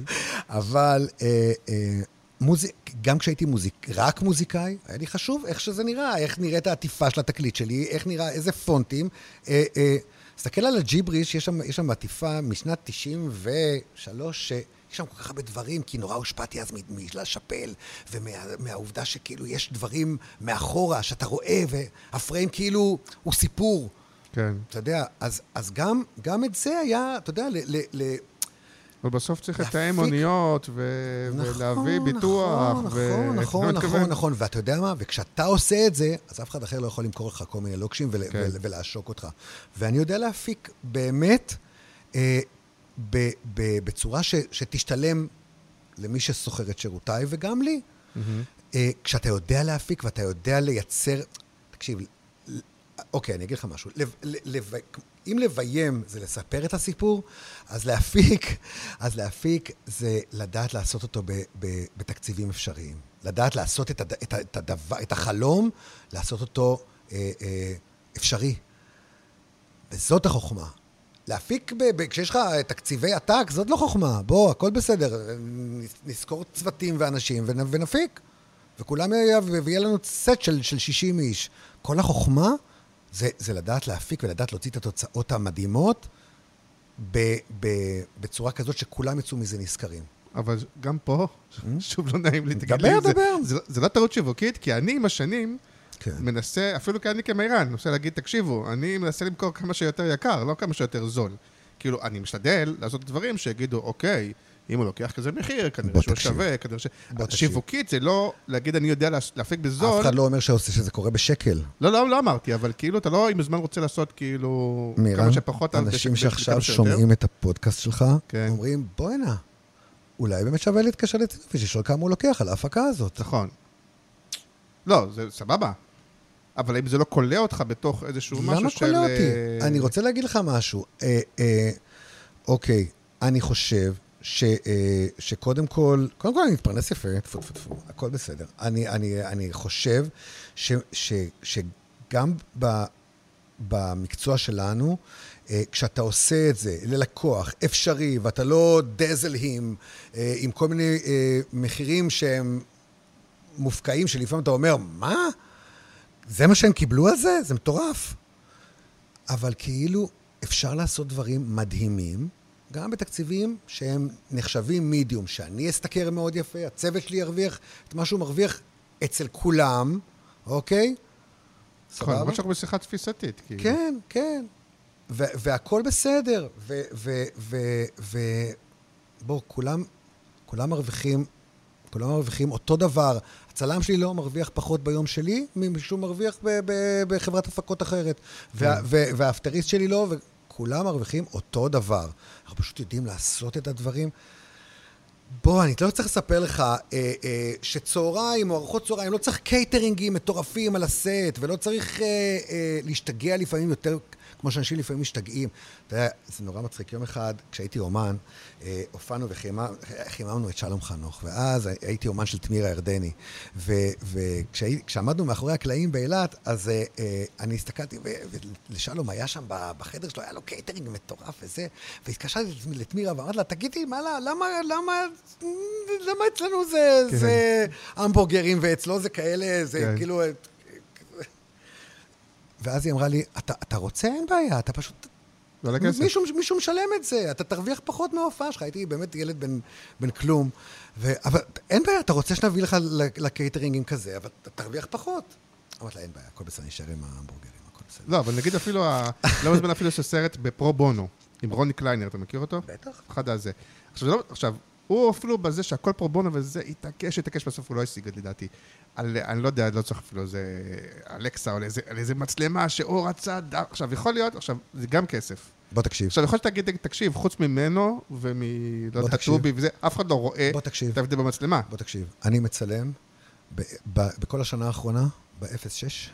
אבל אה, אה, מוזיק, גם כשהייתי מוזיק, רק מוזיקאי, היה לי חשוב איך שזה נראה, איך נראית העטיפה של התקליט שלי, איך נראה, איזה פונטים. אה, אה, תסתכל על הג'יבריש, יש שם, יש שם עטיפה משנת 93, שיש שם כל כך הרבה דברים, כי נורא הושפעתי אז מלה שאפל, ומהעובדה שכאילו יש דברים מאחורה שאתה רואה, והפריים כאילו הוא סיפור. כן. אתה יודע, אז, אז גם, גם את זה היה, אתה יודע, ל, ל, ל, אבל בסוף צריך. לתאם אוניות ו- ולהביא ביטוח. נכון, ו- נכון, נכון? נכון, נכון. ואתה יודע מה? וכשאתה עושה את זה, אז אף אחד אחר לא יכול למכור לך כל מיני לוקשים ול, כן. ול, ולעשוק אותך. ואני יודע להפיק באמת אה, ב, ב, בצורה ש, שתשתלם למי ששוכר את שירותיי וגם לי. מהמם. אה, כשאתה יודע להפיק ואתה יודע לייצר... תקשיב, אוקיי, אני אגיד לך משהו. לב, לב, אם לביים זה לספר את הסיפור, אז להפיק, אז להפיק זה לדעת לעשות אותו ב, ב, בתקציבים אפשריים. לדעת לעשות את, הד, את, את, הדבר, את החלום, לעשות אותו אה, אה, אפשרי. וזאת החוכמה. להפיק, ב, ב, כשיש לך תקציבי עתק, זאת לא חוכמה. בוא, הכל בסדר. נזכור צוותים ואנשים ונ, ונפיק. וכולם יהיה, ויהיה לנו סט של, של 60 איש. כל החוכמה זה, זה לדעת להפיק ולדעת להוציא את התוצאות המדהימות ב, ב, בצורה כזאת שכולם יצאו מזה נשכרים. אבל גם פה, שוב לא נעים לי, תגיד דבר, לי, זה- דבר. זה- זה לא טעות שיווקית, כי אני עם השנים כן. מנסה, אפילו כי אני כמירן, מנסה להגיד, תקשיבו, אני מנסה למכור כמה שיותר יקר, לא כמה שיותר זול. כאילו, אני משתדל לעשות דברים שיגידו, אוקיי, אם הוא לוקח כזה מחיר, כנראה שהוא. שווה, כנראה ש... שיווקית זה לא להגיד, אני יודע להפיק בזול. אף אחד לא אומר שזה קורה בשקל. לא, לא, לא אמרתי, אבל כאילו, אתה לא עם הזמן רוצה לעשות כאילו... מירן, כמה שפחות... אנשים שעכשיו. שומעים את הפודקאסט שלך, כן. אומרים, בוא'נה, אולי באמת שווה להתקשר לצינופי, לשאול כמה הוא לוקח על ההפקה הזאת. נכון. לא, זה סבבה. אבל אם זה לא כולא אותך בתוך איזשהו משהו למה של... קולע אותי? אה, אני רוצה להגיד לך משהו. אה, אה, אוקיי, אני חושב ש, אה, שקודם כל, קודם כל אני מתפרנס יפה, טפו טפו טפו, הכל בסדר. אני, אני, אני חושב ש, ש, שגם ב, במקצוע שלנו, אה, כשאתה עושה את זה ללקוח אפשרי, ואתה לא דזלהים אה, עם כל מיני מחירים שהם מופקעים, שלפעמים אתה אומר, מה? זה מה שהם קיבלו על זה? זה מטורף. אבל כאילו אפשר לעשות דברים מדהימים, גם בתקציבים שהם נחשבים מידיום, שאני אשתכר מאוד יפה, הצוות שלי ירוויח את מה שהוא מרוויח אצל כולם, אוקיי? נכון, סבבה? למרות שאנחנו בשיחה תפיסתית. כאילו. כן, כן. ו- והכל בסדר. ו- ו- ו- ו- בוא, כולם, כולם מרוויחים, כולם מרוויחים אותו דבר. הצלם שלי לא מרוויח פחות ביום שלי משהוא מרוויח ב- ב- בחברת הפקות אחרת. וה- ו- והאפטריסט שלי לא, וכולם מרוויחים אותו דבר. אנחנו פשוט יודעים לעשות את הדברים. בוא, אני לא צריך לספר לך אה, אה, שצהריים או ארוחות צהריים, לא צריך קייטרינגים מטורפים על הסט, ולא צריך אה, אה, להשתגע לפעמים יותר, כמו שאנשים לפעמים משתגעים. אתה יודע, זה נורא מצחיק. יום אחד, כשהייתי אומן, אה, הופענו וחיממנו את שלום חנוך, ואז הייתי אומן של תמירה ירדני. וכשעמדנו מאחורי הקלעים באילת, אז אה, אה, אני הסתכלתי, ולשלום היה שם בחדר שלו, היה לו קייטרינג מטורף וזה, והתקשרתי לתמירה ואמרתי לה, תגידי, מה, למה, למה, למה אצלנו זה, כן. המבורגרים ואצלו זה כאלה, זה כן. כאילו... ואז היא אמרה לי, אתה, אתה רוצה? אין בעיה, אתה פשוט... לא על הכסף. מישהו, מישהו משלם את זה, אתה תרוויח פחות מההופעה שלך. הייתי באמת ילד בן, בן כלום. ו... אבל אין בעיה, אתה רוצה שנביא לך ל- לקייטרינגים כזה, אבל אתה תרוויח פחות. אמרתי לה, אין בעיה, הכל בסדר, נשאר עם ההמבורגרים, הכל בסדר. לא, אבל נגיד אפילו, לא מזמן אפילו יש סרט בפרו בונו, עם רוני קליינר, אתה מכיר אותו? בטח. אחד הזה. עכשיו, לא, עכשיו, הוא אפילו בזה שהכל פרו בונו וזה, התעקש, התעקש, בסוף הוא לא השיג את לדעתי. על, אני לא יודע, לא צריך אפילו איזה אלקסה או על איזה, על איזה מצלמה שהוא רצה, ד... עכשיו, יכול להיות, עכשיו, זה גם כסף. בוא תקשיב. עכשיו, יכול להיות שתגיד, תקשיב, חוץ ממנו ומ... לא יודע. טובי וזה, אף אחד לא רואה בוא תקשיב. את ההבדל במצלמה. בוא תקשיב. אני מצלם ב- ב- בכל השנה האחרונה, ב-06.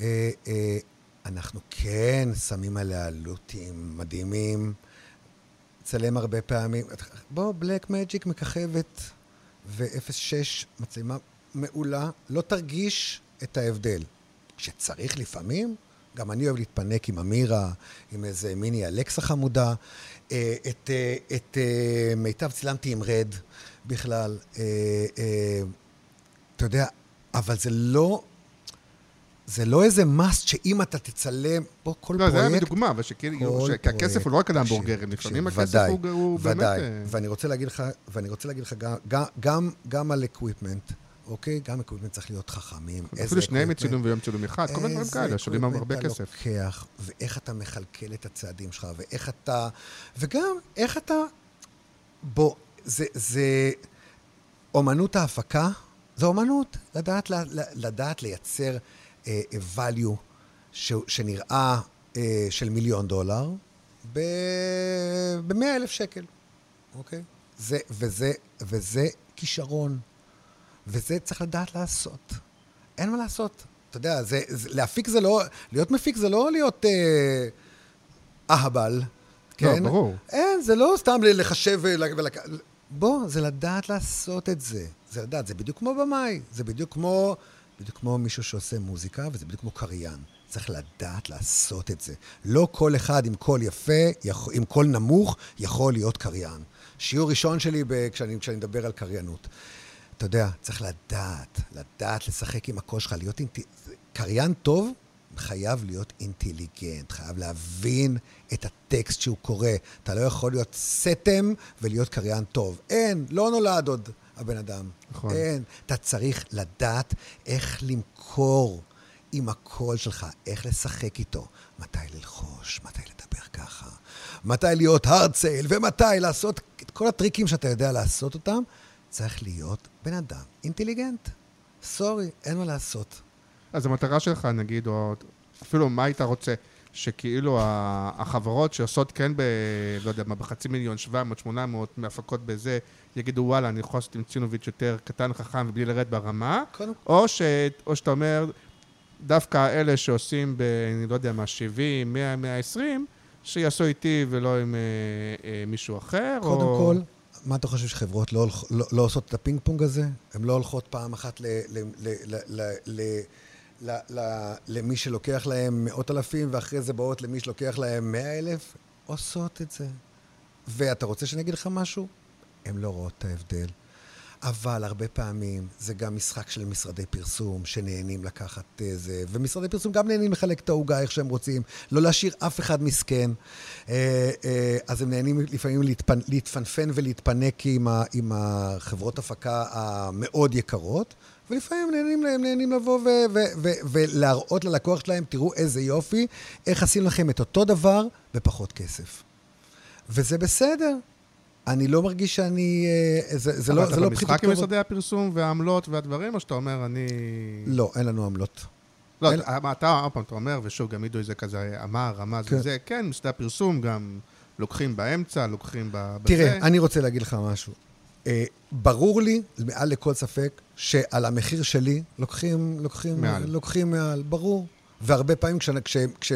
אה, אה, אנחנו כן שמים עליה לוטים מדהימים, צלם הרבה פעמים. בוא, בלק מג'יק מככבת ו-06 מצלמה מעולה, לא תרגיש את ההבדל. כשצריך לפעמים, גם אני אוהב להתפנק עם אמירה, עם איזה מיני אלקסה חמודה. אה, את, אה, את אה, מיטב צילמתי עם רד בכלל. אתה יודע, אבל זה לא... זה לא איזה מאסט שאם אתה תצלם, בוא, כל לא, פרויקט... לא, זה היה בדוגמה, אבל שהכסף הוא לא רק על ההמבורגרים, לפעמים הכסף הוא, הוא באמת... ודאי, ודאי, ואני רוצה להגיד לך, ואני רוצה להגיד לך גם, גם, גם על equipment. אוקיי? גם equipment צריך להיות חכמים. אפילו שני ימי צילום ויום צילום אחד, כל מיני דברים כאלה, עולים הרבה כסף. איזה אתה לוקח, ואיך אתה מכלכל את הצעדים שלך, ואיך אתה... וגם, איך אתה... בוא, זה... זה... אומנות ההפקה, זה אומנות. לדעת, לדעת לייצר uh, value ש, שנראה uh, של מיליון דולר ב-100 אלף שקל, אוקיי? זה, וזה, וזה כישרון. וזה צריך לדעת לעשות. אין מה לעשות. אתה יודע, זה, זה, להפיק זה לא, להיות מפיק זה לא להיות אה, אהבל, כן? לא, ברור. אין, זה לא סתם לחשב ולק... בוא, זה לדעת לעשות את זה. זה לדעת, זה בדיוק כמו במאי, זה בדיוק כמו, בדיוק כמו מישהו שעושה מוזיקה, וזה בדיוק כמו קריין. צריך לדעת לעשות את זה. לא כל אחד עם קול יפה, יכול, עם קול נמוך, יכול להיות קריין. שיעור ראשון שלי ב, כשאני, כשאני מדבר על קריינות. אתה יודע, צריך לדעת, לדעת לשחק עם הקול שלך, להיות אינט... קריין טוב חייב להיות אינטליגנט, חייב להבין את הטקסט שהוא קורא. אתה לא יכול להיות סתם ולהיות קריין טוב. אין, לא נולד עוד הבן אדם. נכון. אין. אתה צריך לדעת איך למכור עם הקול שלך, איך לשחק איתו, מתי ללחוש, מתי לדבר ככה, מתי להיות הרצל, ומתי לעשות את כל הטריקים שאתה יודע לעשות אותם. צריך להיות בן אדם אינטליגנט. סורי, אין מה לעשות. אז המטרה שלך, נגיד, או אפילו מה היית רוצה, שכאילו החברות שעושות כן ב... לא יודע מה, בחצי מיליון, 700, 800 מהפקות בזה, יגידו, וואלה, אני יכול לעשות עם צינוביץ' יותר קטן, חכם ובלי לרדת ברמה, או, ש... או שאתה אומר, דווקא אלה שעושים ב... אני לא יודע מה, 70, 100, 120, שיעשו איתי ולא עם אה, אה, מישהו אחר, קודם או... כל, מה אתה חושב שחברות לא, הולכ... לא, לא עושות את הפינג פונג הזה? הן לא הולכות פעם אחת ל... ל, ל, ל, ל, ל ל, ל, למי שלוקח להם מאות אלפים, ואחרי זה באות למי שלוקח להם מאה אלף, עושות את זה. ואתה רוצה שאני אגיד לך משהו? הן לא רואות את ההבדל. אבל הרבה פעמים זה גם משחק של משרדי פרסום שנהנים לקחת איזה, ומשרדי פרסום גם נהנים לחלק את העוגה איך שהם רוצים, לא להשאיר אף אחד מסכן. אה, אה, אז הם נהנים לפעמים להתפנ... להתפנפן ולהתפנק עם, ה... עם החברות הפקה המאוד יקרות. ולפעמים נהנים, הם נהנים לבוא ו- ו- ו- ולהראות ללקוח שלהם, תראו איזה יופי, איך עשינו לכם את אותו דבר בפחות כסף. וזה בסדר, אני לא מרגיש שאני... אה, זה, זה לא, זה לא אבל אתה במשחק עם משרדי הפרסום והעמלות והדברים, או שאתה אומר, אני... לא, אין לנו עמלות. לא, אין... אתה, אתה, עוד פעם, אתה אומר, ושוב, גם עידו זה כזה אמר, רמז כן. וזה, כן, משרדי הפרסום גם לוקחים באמצע, לוקחים בזה. תראה, אני רוצה להגיד לך משהו. אה, ברור לי, מעל לכל ספק, שעל המחיר שלי לוקחים, לוקחים, מעל. לוקחים מעל, ברור. והרבה פעמים כש, כש, כש,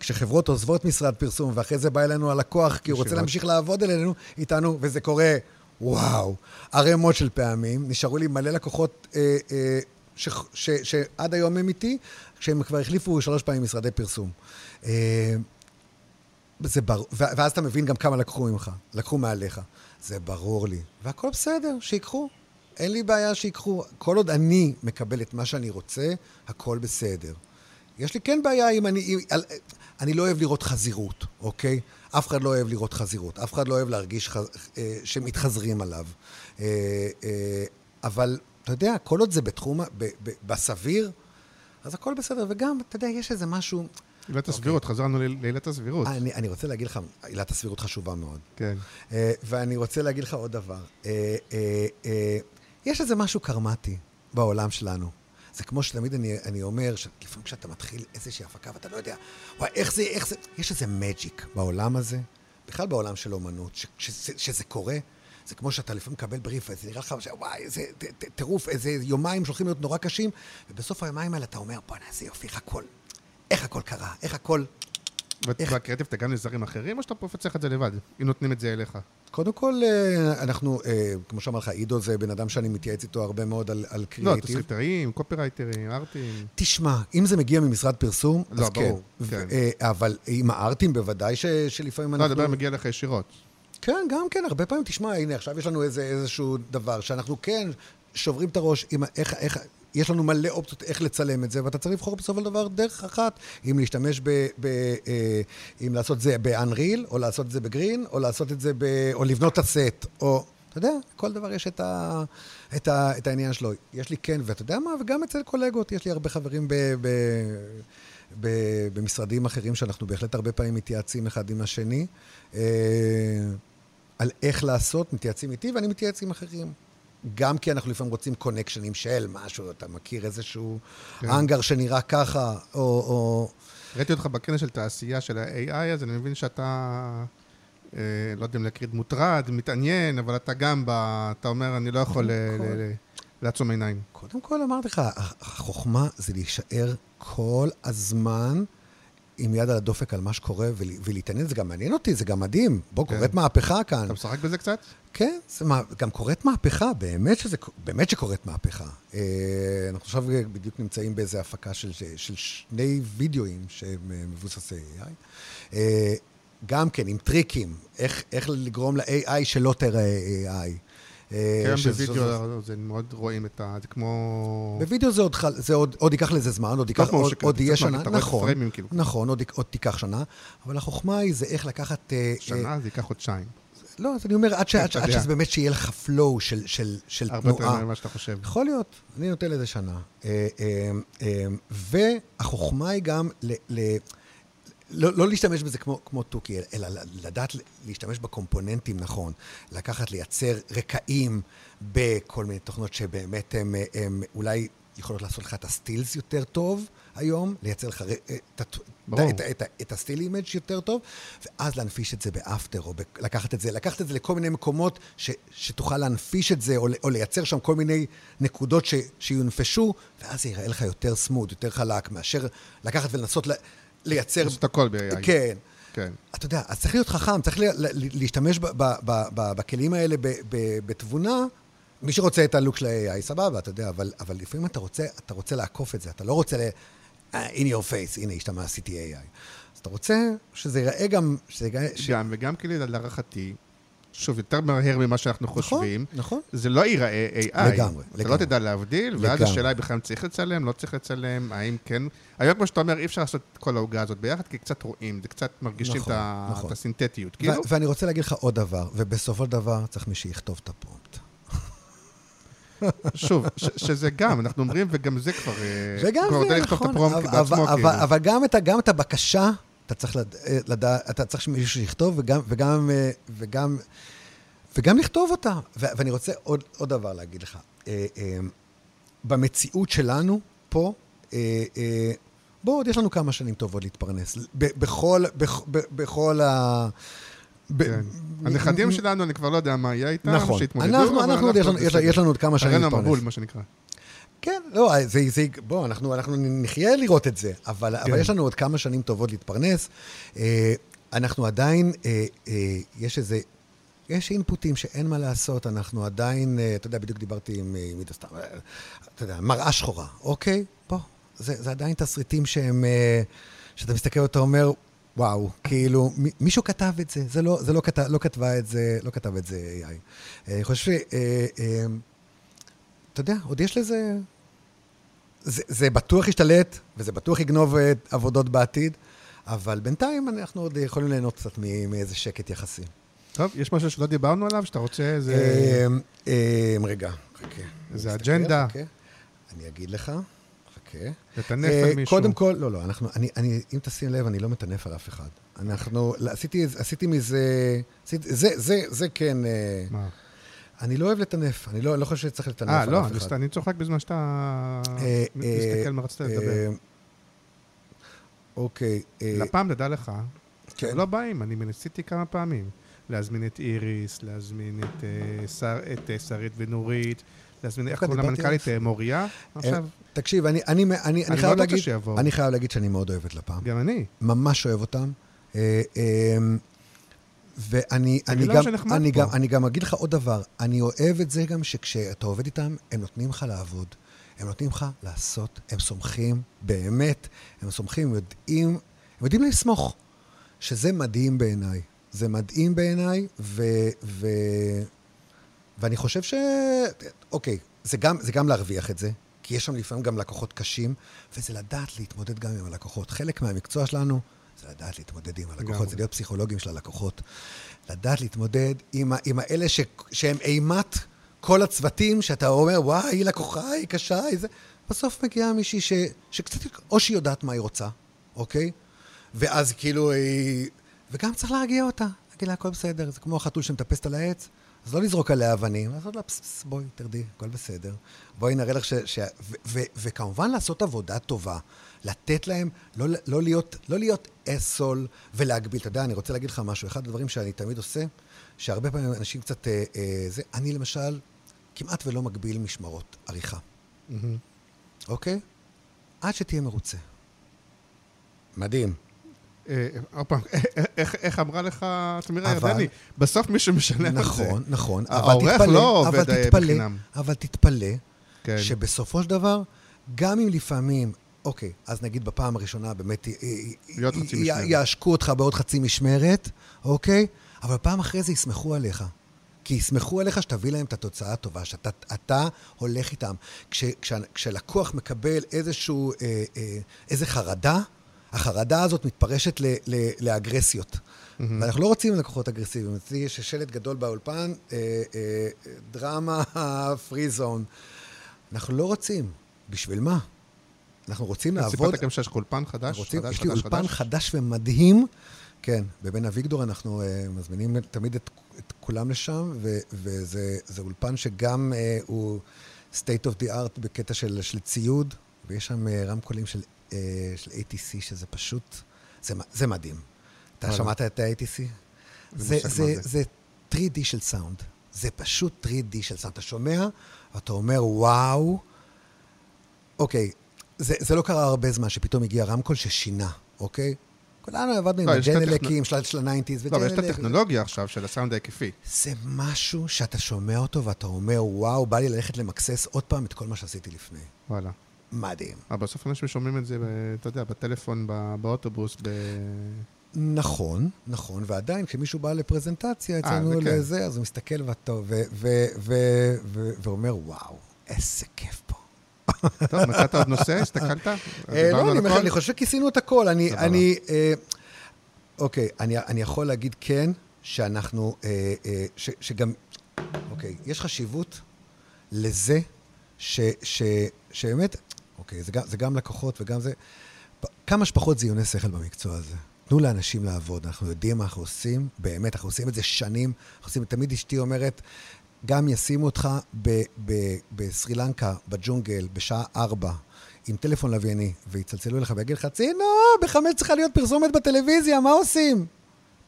כשחברות עוזבות משרד פרסום, ואחרי זה בא אלינו הלקוח, כי הוא רוצה להמשיך לעבוד אלינו, איתנו, וזה קורה, וואו, ערימות של פעמים. נשארו לי מלא לקוחות אה, אה, ש, ש, שעד היום הם איתי, כשהם כבר החליפו שלוש פעמים משרדי פרסום. אה, זה ברור, ואז אתה מבין גם כמה לקחו ממך, לקחו מעליך. זה ברור לי. והכל בסדר, שיקחו. אין לי בעיה שיקחו. כל עוד אני מקבל את מה שאני רוצה, הכל בסדר. יש לי כן בעיה אם אני... אם, אני לא אוהב לראות חזירות, אוקיי? אף אחד לא אוהב לראות חזירות. אף אחד לא אוהב להרגיש ח... אה, שמתחזרים עליו. אה, אה, אבל, אתה יודע, כל עוד זה בתחום... ב, ב, בסביר, אז הכל בסדר. וגם, אתה יודע, יש איזה משהו... עילת הסבירות, okay. אוקיי. חזרנו לעילת הסבירות. אני, אני רוצה להגיד לך, עילת הסבירות חשובה מאוד. כן. Uh, ואני רוצה להגיד לך עוד דבר. Uh, uh, uh, יש איזה משהו קרמטי בעולם שלנו. זה כמו שתמיד אני, אני אומר, שלפעמים כשאתה מתחיל איזושהי הפקה ואתה לא יודע, וואי, איך זה, איך זה, יש איזה מג'יק בעולם הזה, בכלל בעולם של אומנות, ש, ש, ש, שזה קורה. זה כמו שאתה לפעמים מקבל בריף, וזה נראה לך, וואי, איזה טירוף, איזה יומיים שהולכים להיות נורא קשים, ובסוף היומיים האלה אתה אומר, בוא'נה, איזה יופי, איך הכל, איך הכל קרה, איך הכל... ובקריאטיב אתה גם לזרים אחרים, או שאתה מפצח את זה לבד? אם נותנים את זה אליך. קודם כל, אה, אנחנו, אה, כמו שאמר לך, עידו זה בן אדם שאני מתייעץ איתו הרבה מאוד על, על לא, קריאיטיב. תסריטאים, קופירייטרים, ארטים. תשמע, אם זה מגיע ממשרד פרסום, לא, אז ברור, כן. כן. אבל עם הארטים בוודאי ש, שלפעמים לא, אנחנו... אני מדבר מגיע לך ישירות. כן, גם כן, הרבה פעמים, תשמע, הנה, עכשיו יש לנו איזה, איזשהו דבר שאנחנו כן שוברים את הראש עם איך, איך, יש לנו מלא אופציות איך לצלם את זה, ואתה צריך לבחור בסופו של דבר דרך אחת, אם להשתמש ב... ב אה, אם לעשות זה באנריל, או לעשות את זה בגרין, או לעשות את זה ב... או לבנות את הסט, או... אתה יודע, כל דבר יש את, ה, את, ה, את העניין שלו. יש לי כן, ואתה יודע מה, וגם אצל קולגות, יש לי הרבה חברים ב, ב, ב, במשרדים אחרים שאנחנו בהחלט הרבה פעמים מתייעצים אחד עם השני. אה, על איך לעשות, מתייעצים איתי ואני מתייעץ עם אחרים. גם כי אנחנו לפעמים רוצים קונקשנים של משהו, אתה מכיר איזשהו כן. אנגר שנראה ככה, או... או... ראיתי אותך בכנס של תעשייה של ה-AI, אז אני מבין שאתה, אה, לא יודע אם להקריא מוטרד, מתעניין, אבל אתה גם, ב, אתה אומר, אני לא יכול לעצום עיניים. קודם כל אמרתי לך, החוכמה זה להישאר כל הזמן עם יד על הדופק על מה שקורה ול- ולהתעניין, זה גם מעניין אותי, זה גם מדהים. בוא, כן. קורית מהפכה כאן. אתה משחק בזה קצת? כן, זה מה, גם קורית מהפכה, באמת, שזה, באמת שקורית מהפכה. אה, אנחנו עכשיו בדיוק נמצאים באיזו הפקה של, של שני וידאוים שהם אה, מבוססי AI. אה, גם כן, עם טריקים, איך, איך לגרום ל-AI שלא תראה AI. אה, כן, בווידאו זה מאוד רואים את ה... זה כמו... בווידאו זה עוד, חל- זה עוד, עוד ייקח לזה זמן, עוד ייקח, כמו עוד, יהיה שנה, נכון, כאילו. נכון, עוד, עוד תיקח שנה, אבל החוכמה היא זה איך לקחת... אה, אה, שנה, זה ייקח חודשיים. לא, אז אני אומר, עד, ש. שזה באמת שיהיה לך flow של, של, של הרבה יותר תנועה. ממה שאתה חושב. יכול להיות, אני נותן לזה שנה. אה, אה, אה, והחוכמה היא גם ל... ל לא, לא להשתמש בזה כמו, כמו תוכי, אלא לדעת להשתמש בקומפוננטים נכון. לקחת, לייצר רקעים בכל מיני תוכנות שבאמת הם, הם אולי יכולות לעשות לך את הסטילס יותר טוב היום, לייצר לך את. את, ה- את, ה- את ה still image יותר טוב, ואז להנפיש את זה ב After, או ב- לקחת את זה, לקחת את זה לכל מיני מקומות ש, שתוכל להנפיש את זה, או, או לייצר שם כל מיני נקודות ש, שיונפשו, ואז זה ייראה לך יותר smooth, יותר חלק, מאשר לקחת ולנסות לייצר... לעשות הכל ב-AI. כן. כן. אתה יודע, אז צריך להיות חכם, צריך לה- לה- להשתמש ב- ב- ב- ב- בכלים האלה ב- ב- בתבונה. מי שרוצה את הלוק של ה-AI, סבבה, אתה יודע, אבל, אבל לפעמים אתה רוצה, אתה רוצה לעקוף את זה, אתה לא רוצה ל... אה, in your face, הנה, השתמע, עשיתי AI. אז אתה רוצה שזה ייראה גם... שזה ייראה... ש... גם, וגם כאילו, להערכתי, שוב, יותר מהר ממה שאנחנו חושבים, נכון. זה לא ייראה AI. לגמרי, אתה לא לגמרי. תדע להבדיל, ואז לגמרי. השאלה היא בכלל אם צריך לצלם, לא צריך לצלם, האם כן. היום, כמו שאתה אומר, אי אפשר לעשות את כל העוגה הזאת ביחד, כי קצת רואים, זה קצת מרגישים נכון, את נכון. את הסינתטיות. כאילו, ואני רוצה להגיד לך עוד דבר, ובסופו של דבר צריך מי שיכתוב את הפרומפט. שוב, ש- שזה גם, אנחנו אומרים, וגם זה כבר... אה, וגם כבר יודע זה, לכתוב את נכון, הפרומפט אבל, בעצמו, כאילו. אבל, גם את הבקשה, אתה צריך לד- אה, לדעת, אתה צריך שמישהו שיכתוב, וגם, וגם, אה, וגם, וגם לכתוב אותה. ואני רוצה עוד, עוד דבר להגיד לך. אה, במציאות שלנו, פה, אה, אה, בוא, עוד יש לנו כמה שנים טובות להתפרנס. בכל, בכ- בכל ה... ב- כן. הנכדים שלנו, אני כבר לא יודע מה יהיה איתם, נכון. שיתמודדו, אנחנו, אנחנו, עוד יש לנו- יש- לנו עוד כמה שנים להתפרנס. המבול, מה שנקרא. כן, לא, זה, זה, בוא, אנחנו, אנחנו נחיה לראות את זה, אבל, כן. אבל יש לנו עוד כמה שנים טובות להתפרנס. אה, אנחנו עדיין, אה, אה, יש איזה, יש אינפוטים שאין מה לעשות, אנחנו עדיין, אה, אתה יודע, בדיוק דיברתי עם, אה, עידו סתם, אה, אתה יודע, מראה שחורה, אוקיי? בוא, זה, זה עדיין תסריטים שהם, אה, שאתה מסתכל ואתה אומר, וואו, כאילו, מי- מישהו כתב את זה, זה לא, זה לא, כתב, לא כתבה את זה, לא כתב את זה AI. אה, אני חושב ש... אה, אה, אתה יודע, עוד יש לזה... זה, זה בטוח ישתלט, וזה בטוח יגנוב אה, עבודות בעתיד, אבל בינתיים אנחנו עוד יכולים ליהנות קצת מאיזה שקט יחסי. טוב, יש משהו שלא דיברנו עליו, שאתה רוצה איזה... אמ, אמ, רגע, חכה. איזה אג'נדה. אני אגיד לך, חכה. לטנף אה, על מישהו. קודם כל, לא, לא, אנחנו, אני, אני, אם תשים לב, אני לא מטנף על אף אחד. אנחנו, עשיתי, עשיתי מזה, עשיתי, זה, זה, זה כן, אה, מה? אני לא אוהב לטנף, אני לא, לא חושב שצריך לטנף אה, על לא, אף אחד. סתם- אני צוחק בזמן שאתה אה, מסתכל אה, מה רצית אה, לדבר. אוקיי. אה, לפעם, תדע לך, כן. לא באים, אני ניסיתי כמה פעמים. להזמין את איריס, להזמין את, אה, שר, את אה, שרית ונורית, להזמין, איך קוראים למנכ"לית? אה, מוריה? עכשיו, תקשיב, אני, אני, אני, אני, חייב להגיד. אני חייב להגיד שאני מאוד אוהב את לפ"ם. גם אני. ממש אוהב אותם. ואני אני גם, אני, פה. גם, אני גם אגיד לך עוד דבר, אני אוהב את זה גם שכשאתה עובד איתם, הם נותנים לך לעבוד. הם נותנים לך לעשות, הם סומכים, באמת, הם סומכים, הם יודעים, הם יודעים לסמוך, שזה מדהים בעיניי. זה מדהים בעיניי, ו, ו, ואני חושב ש... אוקיי, זה גם, זה גם להרוויח את זה, כי יש שם לפעמים גם לקוחות קשים, וזה לדעת להתמודד גם עם הלקוחות. חלק מהמקצוע שלנו זה לדעת להתמודד עם הלקוחות. זה להיות פסיכולוגים של הלקוחות. לדעת להתמודד עם, ה- עם האלה ש, שהם אימת כל הצוותים, שאתה אומר, וואי, היא לקוחה, היא קשה, היא זה... בסוף מגיעה מישהי ש, שקצת, או שהיא יודעת מה היא רוצה, אוקיי? ואז כאילו היא... וגם צריך להרגיע אותה, להגיד לה, הכל בסדר, זה כמו החתול שמטפסת על העץ, אז לא לזרוק עליה אבנים, לעשות לה, פס, פס, בואי, תרדי, הכל בסדר. בואי נראה לך ש... ש... ו, ו, וכמובן לעשות עבודה טובה, לתת להם, לא, לא, להיות, לא להיות אסול ולהגביל. אתה יודע, אני רוצה להגיד לך משהו, אחד הדברים שאני תמיד עושה, שהרבה פעמים אנשים קצת... אה, אה, זה, אני למשל כמעט ולא מגביל משמרות עריכה, מהמם. אוקיי? עד שתהיה מרוצה. מדהים. אה, עוד פעם, איך- איך אמרה לך תמירה ירדני? בסוף מי שמשלם על זה. נכון, נכון. העורך לא עובד, אה, בחינם. אבל תתפלא, כן. שבסופו של דבר, גם אם לפעמים, אוקיי, אז נגיד בפעם הראשונה באמת. יעשקו אותך בעוד חצי משמרת, אוקיי? אבל פעם אחרי זה יסמכו עליך. כי יסמכו עליך שתביא להם את התוצאה הטובה, שאתה אתה הולך איתם. כש, כש, כשלקוח מקבל איזשהו, אה, אה, איזה חרדה, החרדה הזאת מתפרשת ל, ל, לאגרסיות. ואנחנו לא רוצים לקוחות אגרסיביים. אצלי יש שלט גדול באולפן, אה, אה, דרמה פרי זון. אנחנו לא רוצים. בשביל מה? אנחנו רוצים לעבוד... סיפרת גם שיש לך אולפן חדש? רוצים, חדש, יש לי חדש, אולפן חדש? חדש ומדהים. כן, בבן אביגדור אנחנו uh, מזמינים תמיד את, את כולם לשם, ו, וזה זה אולפן שגם uh, הוא state of the art בקטע של, של ציוד, ויש שם uh, רמקולים של, של ATC, שזה פשוט, זה, זה מדהים. אתה. שמעת את ה-ATC? זה, זה, זה. זה 3D של סאונד. זה פשוט 3D של סאונד. אתה שומע, ואתה אומר, וואו, אוקיי, זה, זה לא קרה הרבה זמן שפתאום הגיע רמקול ששינה, אוקיי? כולנו עבדנו עם לא, את הג'נלקים של של ה nineties. לא, אבל יש את הטכנולוגיה עכשיו של הסאונד ההיקפי. זה משהו שאתה שומע אותו ואתה אומר, וואו, בא לי ללכת למקסס עוד פעם את כל מה שעשיתי לפני. וואלה. מדהים. אבל בסוף אנשים שומעים את זה, אתה יודע, בטלפון, באוטובוס, ב... נכון, נכון, ועדיין כשמישהו בא לפרזנטציה אצלנו זה כן. לזה, אז הוא מסתכל ואתה- ו- ו- ו- ו- ואומר, וואו, איזה כיף פה. טוב, מצאת עוד נושא? הסתכלת? אה, לא, אני חושב שכיסינו את הכל. אני, אה, אוקיי, אני, יכול להגיד כן, שאנחנו, אה, אה, שגם, אוקיי, יש חשיבות לזה שבאמת, אוקיי, זה גם, זה גם לקוחות וגם זה, כמה שפחות זיוני שכל במקצוע הזה. תנו לאנשים לעבוד, אנחנו יודעים מה אנחנו עושים, באמת, אנחנו עושים את זה שנים, אנחנו עושים, תמיד אשתי אומרת, גם ישימו אותך בסרי לנקה, בג'ונגל, בשעה ארבע, עם טלפון לווייני, ויצלצלו אליך ויגיד לך, צינו, בחמש צריכה להיות פרסומת בטלוויזיה, מה עושים?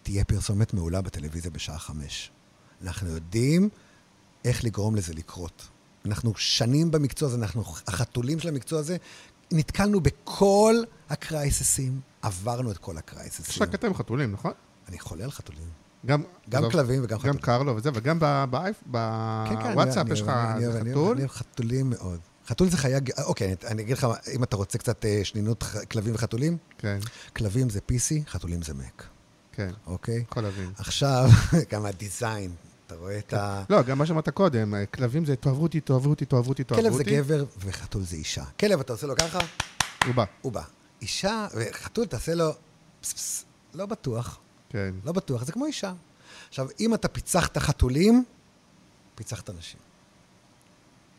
תהיה פרסומת מעולה בטלוויזיה בשעה חמש. אנחנו יודעים איך לגרום לזה לקרות. אנחנו שנים במקצוע הזה, אנחנו החתולים של המקצוע הזה, נתקלנו בכל הקרייססים, עברנו את כל יש הקרייססים. לך קטע עם חתולים, נכון? אני חולה על חתולים. גם... גם עזוב, כלבים וגם גם חתולים. קרלו וזה, וגם ב- באייפ- כן, כן, בוואטסאפ יש לך חתול. אני אוהב חתולים מאוד. חתול זה חיה... אוקיי, אני- אני אגיד לך, אם אתה רוצה קצת אה, שנינות כלבים וחתולים, כן, כלבים זה PC, חתולים זה Mac, כן, אוקיי? יכול להבין. עכשיו, <laughs> גם הדיזיין, אתה רואה את ה... לא, גם מה שאמרת קודם, כלבים זה תאהבו אותי, תאהבו אותי, תאהבו אותי, תאהבו כלב. זה גבר וחתול זה אישה. כלב, אתה עושה לו ככה, הוא בא, הוא בא. אישה, וחתול, תעשה לו... פס פס, לא בטוח, כן. לא בטוח, זה כמו אישה. עכשיו, אם אתה פיצחת חתולים, פיצחת נשים.